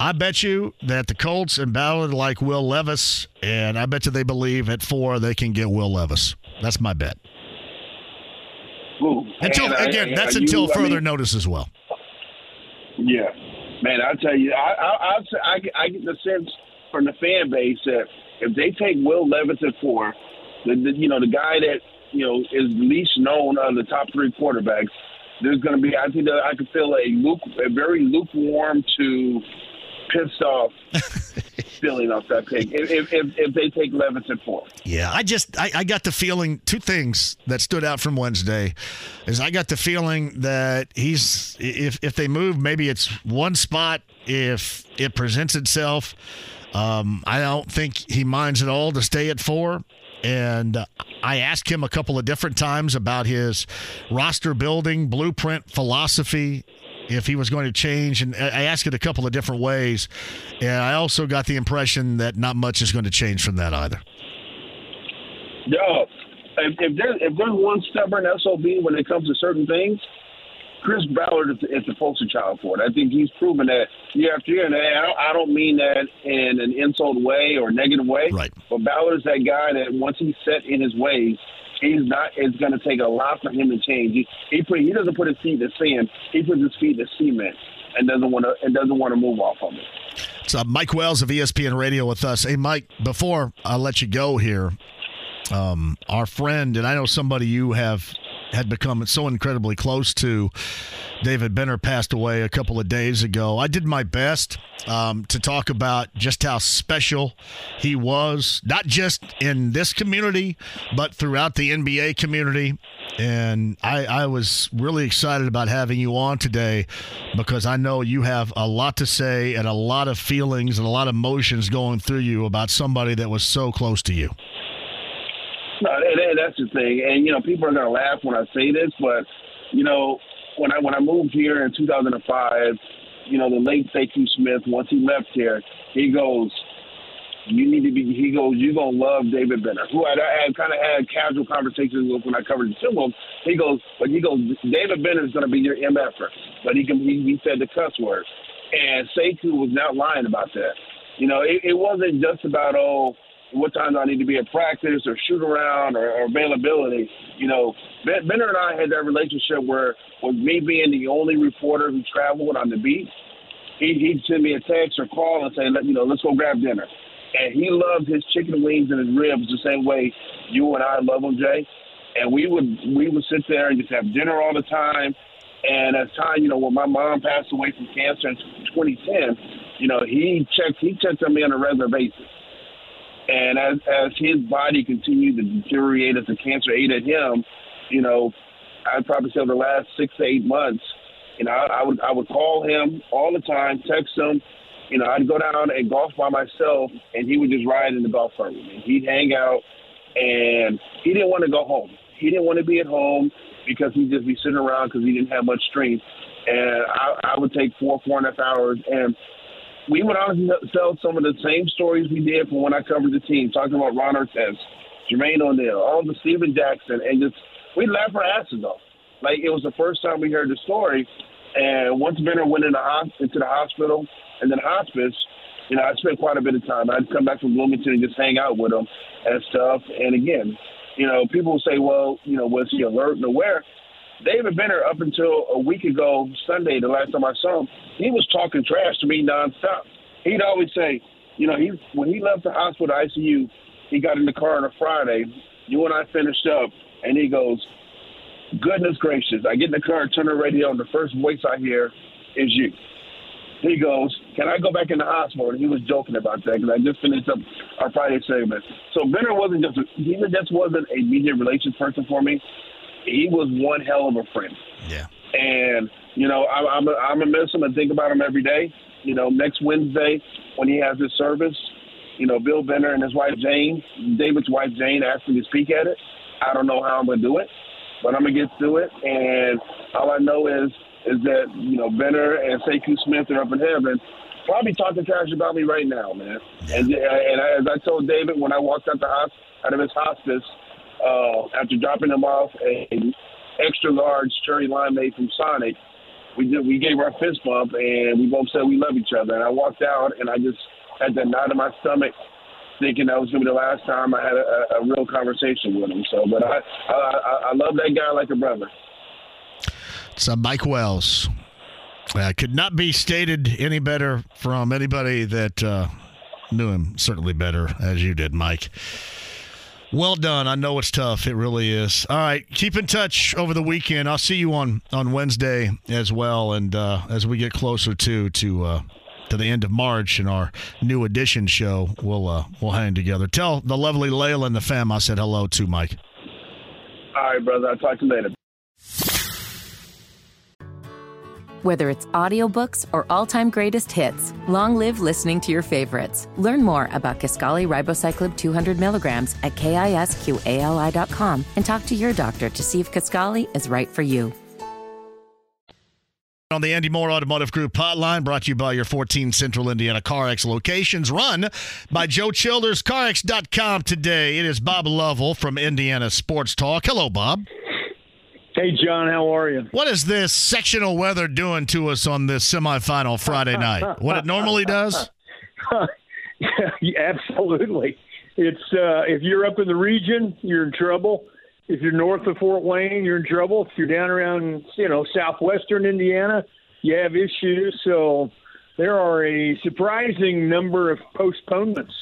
I bet you that the Colts and Ballard like Will Levis, and I bet you they believe at four they can get Will Levis. That's my bet. Ooh, until and, again, uh, that's you- until I further mean, notice as well. Yeah, man, I tell you, I I, I, I, I get the sense from the fan base that if they take Will Levis at four, the, the you know the guy that you know is least known of the top three quarterbacks, there's going to be I think that I could feel a luke a very lukewarm to pissed off <laughs> feeling off that pick if, if, if, if they take Levis at four. Yeah, I just I, I got the feeling two things that stood out from Wednesday is I got the feeling that he's if if they move maybe it's one spot if it presents itself. Um, I don't think he minds at all to stay at four. And uh, I asked him a couple of different times about his roster building blueprint philosophy, if he was going to change. And I asked it a couple of different ways. And I also got the impression that not much is going to change from that either. Yo, if, if there's if there's one stubborn sob when it comes to certain things, Chris Ballard is, is the poster child for it. I think he's proven that year after year, and I don't, I don't mean that in an insult way or negative way. Right. But Ballard's that guy that once he's set in his ways, he's not. It's going to take a lot for him to change. He he, put, he doesn't put his feet in the sand. He puts his feet in the cement and doesn't want to and doesn't want to move off of it. It's uh, Mike Wells of ESPN Radio with us. Hey, Mike, before I let you go here, um, our friend, and I know somebody you have had become so incredibly close to, David Benner passed away a couple of days ago. I did my best um, to talk about just how special he was, not just in this community, but throughout the NBA community. And I, I was really excited about having you on today because I know you have a lot to say and a lot of feelings and a lot of emotions going through you about somebody that was so close to you. No, and, and that's the thing. And you know, people are gonna laugh when I say this, but you know, when I when I moved here in 2005, you know, the late Sekou Smith, once he left here, he goes, "You need to be." He goes, "You gonna love David Benner," who I, had kind of had casual conversations with when I covered the Timberwolves. He goes, "But he goes, David Benner is gonna be your MFer," but he can he, he said the cuss word, and Sekou was not lying about that. You know, it, it wasn't just about oh what time do I need to be at practice or shoot around or, or availability. You know, ben, Benner and I had that relationship where, with me being the only reporter who traveled on the beat, he, he'd send me a text or call and say, Let, you know, let's go grab dinner. And he loved his chicken wings and his ribs the same way you and I love them, Jay. And we would we would sit there and just have dinner all the time. And as time, you know, when my mom passed away from cancer in 2010, you know, he checked he checked on me on a regular basis. And as as his body continued to deteriorate as the cancer ate at him, you know, I'd probably say over the last six to eight months, you know, I, I would I would call him all the time, text him. You know, I'd go down and golf by myself, and he would just ride in the golf cart with me. He'd hang out, and he didn't want to go home. He didn't want to be at home because he'd just be sitting around because he didn't have much strength. And I, I would take four, four and a half hours, and we would honestly tell some of the same stories we did from when I covered the team, talking about Ron Artest, Jermaine O'Neal, all the Stephen Jackson, and just we laugh our asses off. Like it was the first time we heard the story. And once Benner went into, into the hospital and then hospice, you know, I spent quite a bit of time. I'd come back from Bloomington and just hang out with him and stuff. And again, you know, people say, well, you know, was he alert and aware? David Benner, up until a week ago, Sunday, the last time I saw him, he was talking trash to me nonstop. He'd always say, you know, he when he left the hospital ICU, he got in the car on a Friday. You and I finished up, and he goes, "Goodness gracious!" I get in the car, turn the radio, and the first voice I hear is you. He goes, "Can I go back in the hospital?" And he was joking about that because I just finished up our Friday segment. So Benner wasn't just he just wasn't a media relations person for me. He was one hell of a friend. Yeah. And you know, I, I'm a, I'm gonna miss him and think about him every day. You know, next Wednesday when he has his service, you know, Bill Benner and his wife Jane, David's wife Jane, asked me to speak at it. I don't know how I'm gonna do it, but I'm gonna get through it. And all I know is is that you know Benner and Sekou Smith are up in heaven, probably talking trash about me right now, man. And and I, as I told David when I walked out the house out of his hospice uh, after dropping him off a extra large cherry limeade from Sonic, we did we gave our fist bump and we both said we love each other. And I walked out and I just had that knot in my stomach. Thinking that was gonna be the last time I had a, a real conversation with him. So, but I, I I love that guy like a brother. It's uh, Mike Wells. Uh, could not be stated any better from anybody that uh, knew him certainly better as you did, Mike. Well done. I know it's tough. It really is. All right, keep in touch over the weekend. I'll see you on on Wednesday as well, and uh, as we get closer to to uh, to the end of March and our new edition show, we'll uh, we'll hang together. Tell the lovely Layla and the fam I said hello to, Mike. All right, brother. I'll talk to you later. Whether it's audiobooks or all-time greatest hits, long live listening to your favorites. Learn more about Kisqali Ribociclib 200 milligrams at kisqali.com and talk to your doctor to see if Kisqali is right for you. On the Andy Mohr Automotive Group hotline, brought to you by your 14 Central Indiana CarX locations, run by Joe Childers, CarX.com today. It is Bob Lovell from Indiana Sports Talk. Hello, Bob. Hey, John, how are you? What is this sectional weather doing to us on this semifinal Friday night? What it normally does? <laughs> yeah, absolutely. It's uh, if you're up in the region, you're in trouble. If you're north of Fort Wayne, you're in trouble. If you're down around, you know, southwestern Indiana, you have issues. So there are a surprising number of postponements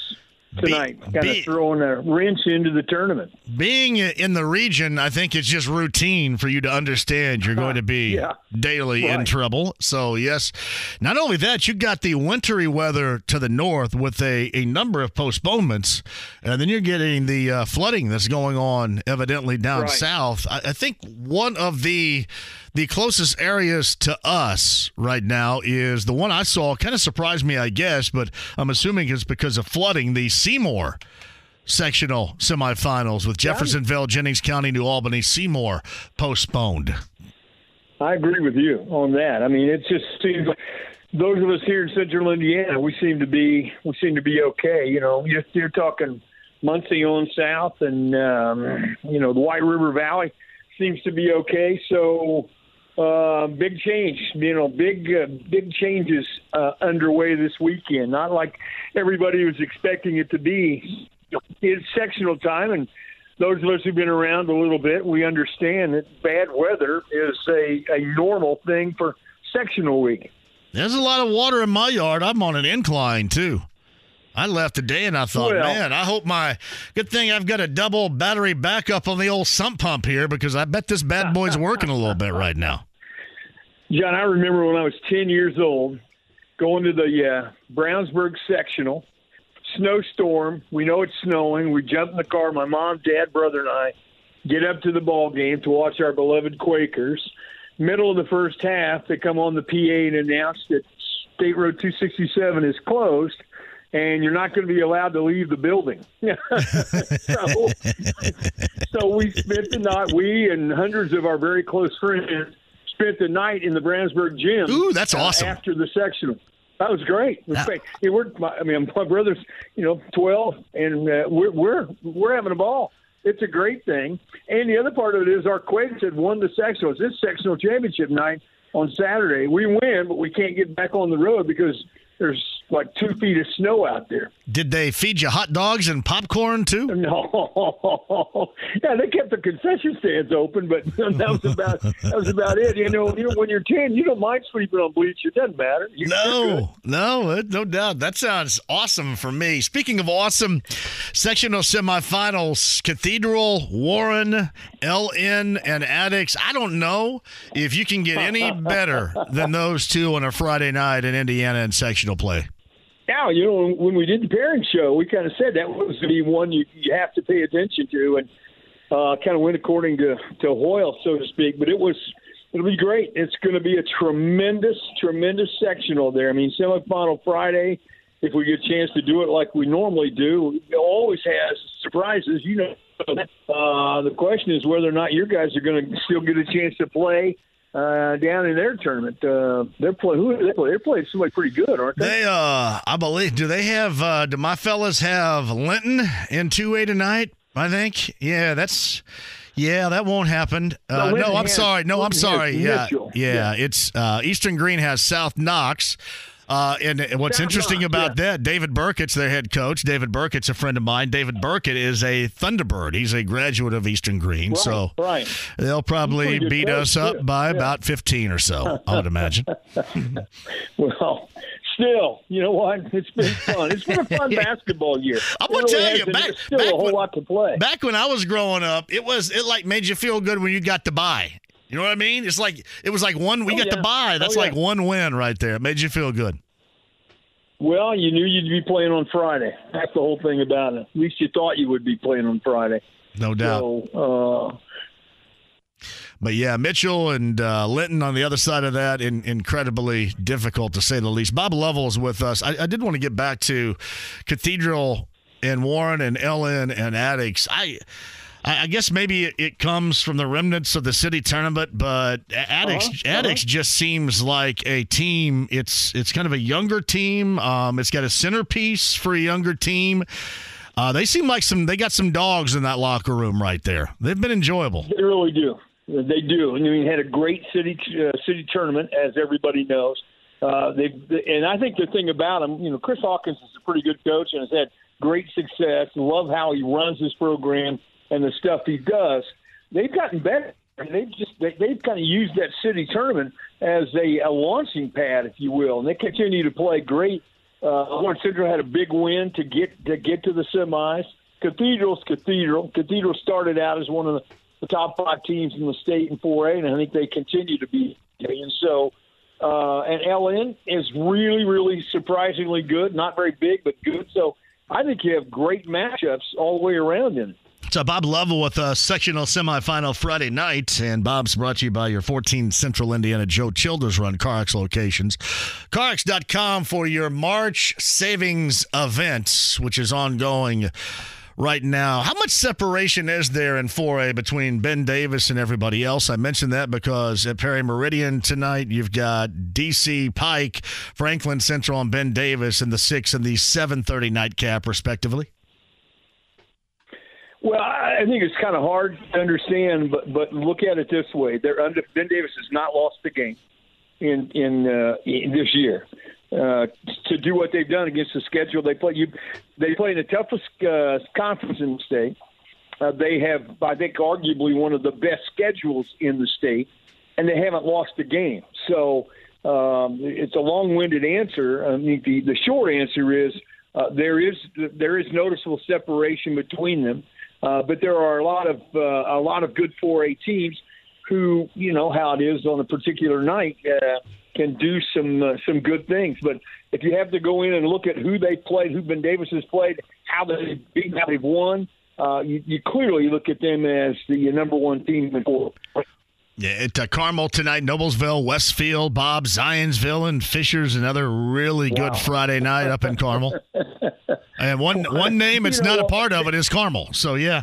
tonight, Be- kind be- of throwing a wrench into the tournament. Being in the region, I think it's just routine for you to understand you're going to be Yeah. daily in trouble. So, yes, not only that, you got the wintry weather to the north with a, a number of postponements, and then you're getting the uh, flooding that's going on evidently down Right. south. I, I think one of the the closest areas to us right now is the one I saw. Kind of surprised me, I guess, but I'm assuming it's because of flooding. The Seymour sectional semifinals with Jeffersonville, Jennings County, New Albany, Seymour postponed. I agree with you on that. I mean, it just seems like those of us here in Central Indiana, we seem to be we seem to be okay. You know, you're, you're talking Muncie on south, and um, you know the White River Valley seems to be okay. So uh, big change, you know, big uh, big changes uh, underway this weekend. Not like everybody was expecting it to be. It's sectional time, and those of us who've been around a little bit, we understand that bad weather is a, a normal thing for sectional week. There's a lot of water in my yard. I'm on an incline too. I left today and I thought, Well- man, I hope my good thing I've got a double battery backup on the old sump pump here because I bet this bad boy's working a little bit right now. John, I remember when I was 10 years old going to the uh, Brownsburg sectional, snowstorm. We know it's snowing. We jump in the car, my mom, dad, brother, and I get up to the ball game to watch our beloved Quakers. Middle of the first half, they come on the PA and announce that State Road 267 is closed and you're not going to be allowed to leave the building. <laughs> so, so we spent the night, we and hundreds of our very close friends spent the night in the Brownsburg gym. Ooh, that's uh, awesome. after the sectional. That was great. It was great. It worked. My, I mean, my brother's, you know, twelve, and uh, we're we're we're having a ball. It's a great thing. And the other part of it is our Quakes had won the sectional. It's this sectional championship night on Saturday. We win, but we can't get back on the road because there's like two feet of snow out there. Did they feed you hot dogs and popcorn too? <laughs> No, yeah, they kept the concession stands open, but <laughs> that was about that was about it. You know, you know, when you're ten, you don't mind sleeping on bleach. It doesn't matter. You- No, no, no doubt. That sounds awesome for me. Speaking of awesome, sectional semifinals: Cathedral, Warren, LN, and Addicts. I don't know if you can get any <laughs> better than those two on a Friday night in Indiana in sectional play. Now, you know, when we did the pairing show, we kind of said that was to be one you, you have to pay attention to, and uh, kind of went according to to Hoyle, so to speak. But it was it'll be great. It's going to be a tremendous, tremendous sectional there. I mean, semifinal Friday. If we get a chance to do it like we normally do, it always has surprises. You know, uh, the question is whether or not your guys are going to still get a chance to play uh, down in their tournament. Uh, they're playing. Who they play? They're playing somebody pretty good, aren't they? They, uh, I believe, do they have? Uh, do my fellas have Linton in two A tonight? I think. Yeah, that's. Yeah, that won't happen. Uh, No, no, I'm has- sorry. No, I'm sorry. Yeah, yeah, Yeah. It's uh, Eastern Greene has South Knox. Uh, and what's interesting about that, David Burkett's their head coach. David Burkett's a friend of mine. David Burkett is a Thunderbird. He's a graduate of Eastern Greene. so right. they'll probably beat us up by Yeah. about 15 or so, I would imagine. <laughs> Well, still, you know what? It's been fun. It's been a fun <laughs> <laughs> basketball year. I'm gonna really tell you, and back- still back a whole when- lot to play. Back when I was growing up, it was it like made you feel good when you got to buy. You know what I mean? It's like it was like one we Oh, got yeah. to buy. That's Oh, like yeah. one win right there. It made you feel good. Well, you knew you'd be playing on Friday. That's the whole thing about it. At least you thought you would be playing on Friday. No doubt. So, uh, But yeah, Mitchell and uh, Linton on the other side of that, in, incredibly difficult to say the least. Bob Lovell is with us. I, I did want to get back to Cathedral and Warren and Ellen and Addicts. I. I I guess maybe it- it comes from the remnants of the city tournament, but Addicts Uh-huh, Addicts just seems like a team. It's it's kind of a younger team. Um, it's got a centerpiece for a younger team. Uh, they seem like some. They got some dogs in that locker room right there. They've been enjoyable. They really do. They do. I mean, had a great city uh, city tournament, as everybody knows. Uh, they and I think the thing about him, you know, Chris Hawkins is a pretty good coach and has had great success. Love how he runs his program and the stuff he does. They've gotten better. They've just they, they've kind of used that city tournament as a, a launching pad, if you will, and they continue to play great. Uh, Lawrence Central had a big win to get to get to the semis. Cathedral's Cathedral. Cathedral started out as one of the, the top five teams in the state in 4A, and I think they continue to be. And so, uh, and LN is really, really surprisingly good. Not very big, but good. So I think you have great matchups all the way around in it. So Bob Lovell with a sectional semifinal Friday night, and Bob's brought to you by your 14 Central Indiana Joe Childers run CarX locations. CarX.com for your March savings event, which is ongoing right now. How much separation is there in 4A between Ben Davis and everybody else? I mentioned that because at Perry Meridian tonight, you've got DC Pike, Franklin Central, and Ben Davis in the 6 and the 730 nightcap, respectively. Well, I think it's kind of hard to understand, but but look at it this way: They're under, Ben Davis has not lost the game in in, uh, in this year. Uh, to do what they've done against the schedule they play, you they play in the toughest uh, conference in the state. Uh, they have, I think, arguably one of the best schedules in the state, and they haven't lost a game. So um, it's a long-winded answer. I mean, the, the short answer is uh, there is there is noticeable separation between them, uh, but there are a lot of uh, a lot of good 4A teams who, you know, how it is on a particular night. Uh, can do some uh, some good things, but if you have to go in and look at who they played, who Ben Davis has played, how they've beaten, how they've won, uh, you, you clearly look at them as the number one team in four. Yeah, at uh, Carmel tonight, Noblesville, Westfield, Bob, Zionsville, and Fishers another really good Friday night up in Carmel. <laughs> and one one name that's You know not a part of it is Carmel. So yeah,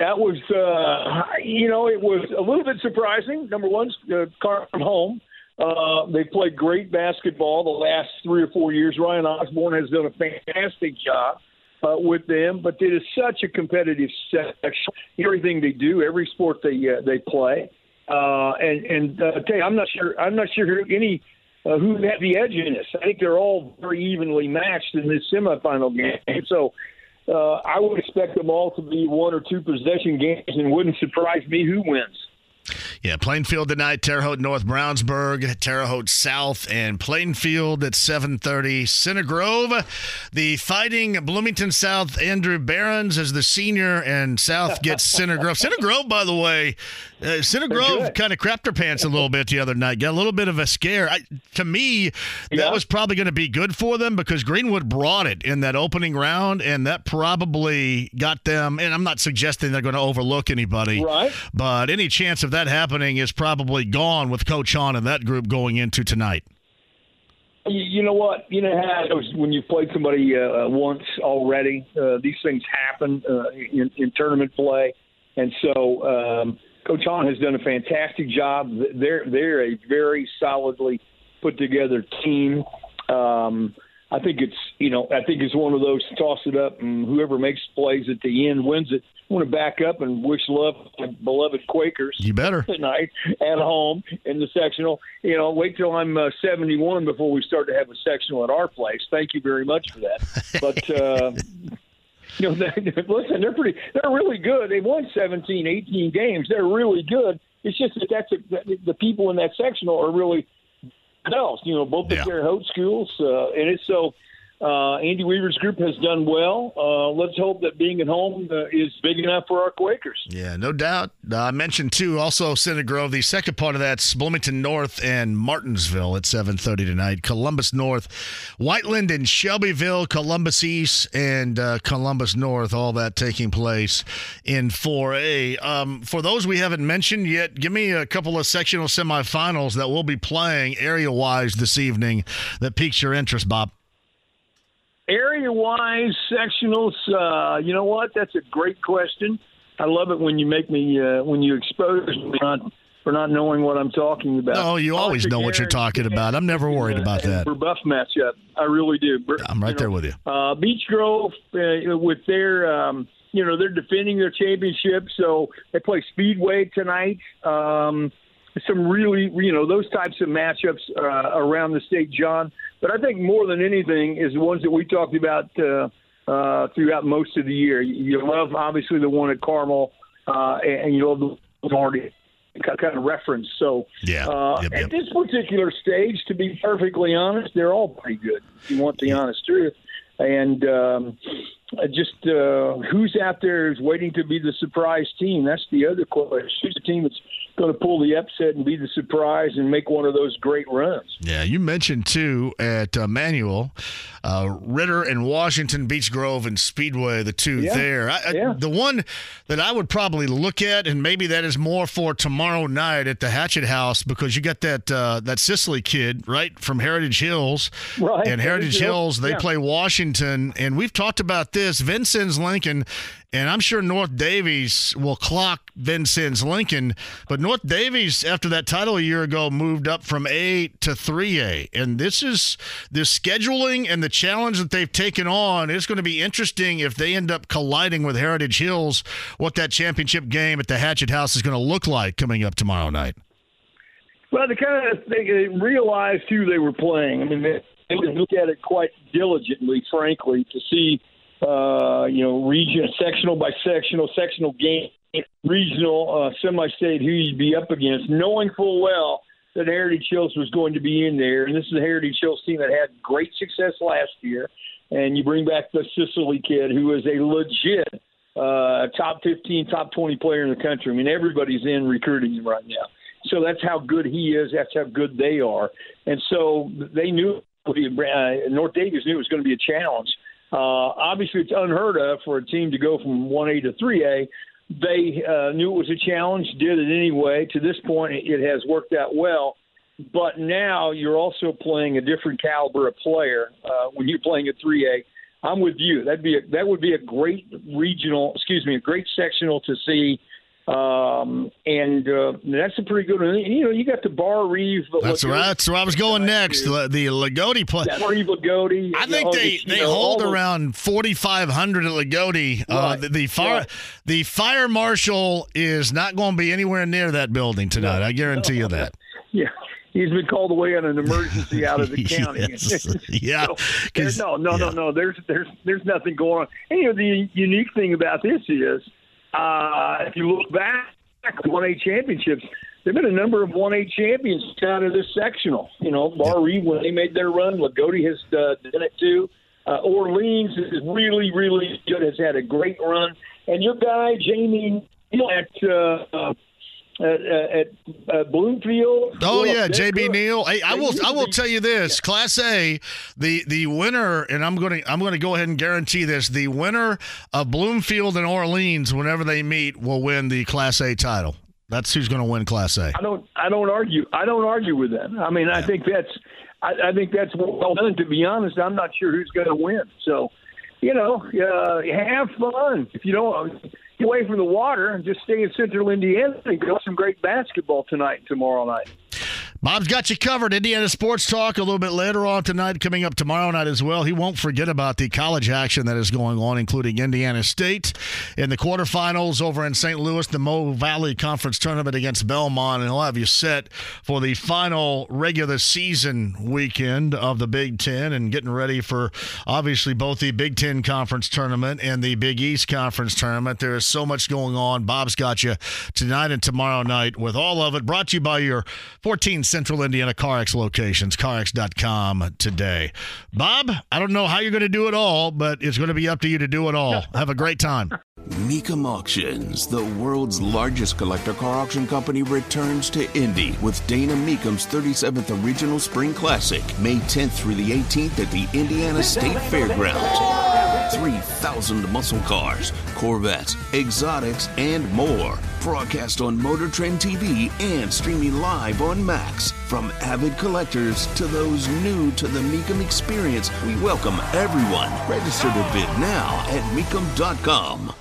That was, uh, you know, it was a little bit surprising. Number one, uh, Carmen home. Uh, they played great basketball the last three or four years. Ryan Osborne has done a fantastic job uh, with them, but it is such a competitive section. Everything they do, every sport they uh, they play, uh, and and uh, I tell you, I'm not sure. I'm not sure who any uh, who had the edge in this. I think they're all very evenly matched in this semifinal game. So uh, I would expect them all to be one or two possession games, and wouldn't surprise me who wins. Yeah. Plainfield tonight, Terre Haute North Brownsburg, Terre Haute South, and Plainfield at 7:30. Center Grove, the Fighting Bloomington South. Andrew Barons as the senior, and South gets Center Grove. Center Grove, by the way, uh, Center Grove kind of crapped their pants a little bit the other night. Got a little bit of a scare. I, to me, that Yeah. was probably going to be good for them because Greenwood brought it in that opening round, and that probably got them. And I'm not suggesting they're going to overlook anybody, Right. but any chance of that happening is probably gone with Coach Hahn and that group going into tonight. You, you know what? You know how when you've played somebody uh, uh, once already. Uh, these things happen uh, in, in tournament play, and so um, Coach Hahn has done a fantastic job. They're they're a very solidly put together team. Um, I think it's you know I think it's one of those toss it up and whoever makes plays at the end wins it. I want to back up and wish love to my beloved Quakers. You better <laughs> tonight at home in the sectional. You know, wait till I'm uh, 71 before we start to have a sectional at our place. Thank you very much for that. <laughs> But uh, you know, <laughs> they, listen, they're pretty. They're really good. They won 17, 18 games. They're really good. It's just that that's a, that the people in that sectional are really else. You know, both the yeah. Terre Haute schools, uh, and it's so. Uh, Andy Weaver's group has done well. Uh, let's hope that being at home uh, is big enough for our Quakers. Yeah, no doubt. Uh, I mentioned too, also Center Grove. The second part of that's Bloomington North and Martinsville at 7:30 tonight. Columbus North, Whiteland and Shelbyville, Columbus East and uh, Columbus North. All that taking place in 4A. Um, for those we haven't mentioned yet, give me a couple of sectional semifinals that we'll be playing area wise this evening that piques your interest, Bob area wise sectionals uh, you know what? That's a great question. I love it when you make me uh, when you expose me not, for not knowing what i'm talking about. No you always know what you're talking about. I'm never worried about that. for buff matchup i really do. I'm right you know, there with you. uh, beech grove uh, with their um, you know they're defending their championship so they play speedway tonight. Um, some really, you know, those types of matchups uh, around the state, John. But I think more than anything is the ones that we talked about uh, uh, throughout most of the year. You love obviously the one at Carmel, uh, and you love the one already kind of reference. So yeah, uh, yep, yep. at this particular stage, to be perfectly honest, they're all pretty good. If you want the honest truth, and um, just uh, who's out there is waiting to be the surprise team. That's the other question. Who's the team that's going to pull the upset and be the surprise and make one of those great runs. Yeah, you mentioned too at uh, Manual, uh, Ritter and Washington, Beech Grove and Speedway, the two yeah. there. I, yeah. I, the one that I would probably look at, and maybe that is more for tomorrow night at the Hatchet House because you got that uh, that Sicily kid right from Heritage Hills, right? And Heritage Hills, they yeah. play Washington, and we've talked about this. Vincennes Lincoln and I'm sure North Daviess will clock Vincennes Lincoln. But North Daviess, after that title a year ago, moved up from A to 3A. And this is the scheduling and the challenge that they've taken on. It's going to be interesting if they end up colliding with Heritage Hills, what that championship game at the Hatchet House is going to look like coming up tomorrow night. Well, they kind of they realized who they were playing. I mean, they, they look at it quite diligently, frankly, to see uh, you know, region, sectional by sectional, sectional game, regional, uh, semi-state, who you'd be up against, knowing full well that Heritage Hills was going to be in there. And this is a Heritage Hills team that had great success last year. And you bring back the Sicily kid, who is a legit uh, top 15, top 20 player in the country. I mean, everybody's in recruiting him right now. So that's how good he is. That's how good they are. And so they knew uh, North Daviess knew it was going to be a challenge. Uh, obviously, it's unheard of for a team to go from 1A to 3A. They uh, knew it was a challenge, did it anyway. To this point, it has worked out well. But now you're also playing a different caliber of player uh, when you're playing at 3A. I'm with you. That'd be a, that would be a great regional, excuse me, a great sectional to see um, and uh, that's a pretty good one. You know, you got the Barr-Reeve. That's right. That's where I was going next. The, the Loogootee play. Bar Reeve Loogootee. I think they, they know, hold around 4,500 at Loogootee. Uh, right. Uh, the, the, fire right. the fire marshal is not going to be anywhere near that building tonight. I guarantee you that. <laughs> Yeah he's been called away on an emergency <laughs> out of the county. yes. <laughs> yeah. so, no, no, yeah. no, no. There's there's there's nothing going on. And, you know, the unique thing about this is uh, if you look back, 1A championships, there have been a number of 1A champions out of this sectional. You know, Barr-Reeve, when they made their run, Loogootee has uh, done it too. Uh, Orleans is really, really good, has had a great run. And your guy, Jamie, you know, at uh, at, at, at Bloomfield. Oh yeah, JB Neal. Hey, I will I will tell you this: yeah. Class A, the the winner, and I'm going to I'm going to go ahead and guarantee this: the winner of Bloomfield and Orleans, whenever they meet, will win the Class A title. That's who's going to win Class A. I don't I don't argue I don't argue with that. I mean, yeah. I think that's I, I think that's well done. To be honest, I'm not sure who's going to win. So, you know, uh, have fun. If you don't away from the water and just stay in Central Indiana and go some great basketball tonight and tomorrow night. Bob's got you covered. Indiana Sports Talk a little bit later on tonight, coming up tomorrow night as well. He won't forget about the college action that is going on, including Indiana State in the quarterfinals over in St. Louis, the Mo Valley Conference tournament against Belmont, and he'll have you set for the final regular season weekend of the Big Ten and getting ready for obviously both the Big Ten Conference tournament and the Big East Conference tournament. There is so much going on. Bob's got you tonight and tomorrow night with all of it brought to you by your 14 Central Indiana CarX locations, CarX.com today. Bob, I don't know how you're going to do it all, but it's going to be up to you to do it all. <laughs> Have a great time. Mecum Auctions, the world's largest collector car auction company, returns to Indy with Dana Mecum's 37th Original Spring Classic, May 10th through the 18th at the Indiana State Fairgrounds. 3,000 muscle cars, Corvettes, exotics, and more. Broadcast on Motor Trend TV and streaming live on Max. From avid collectors to those new to the Mecum experience, we welcome everyone. Register to bid now at Mecum.com.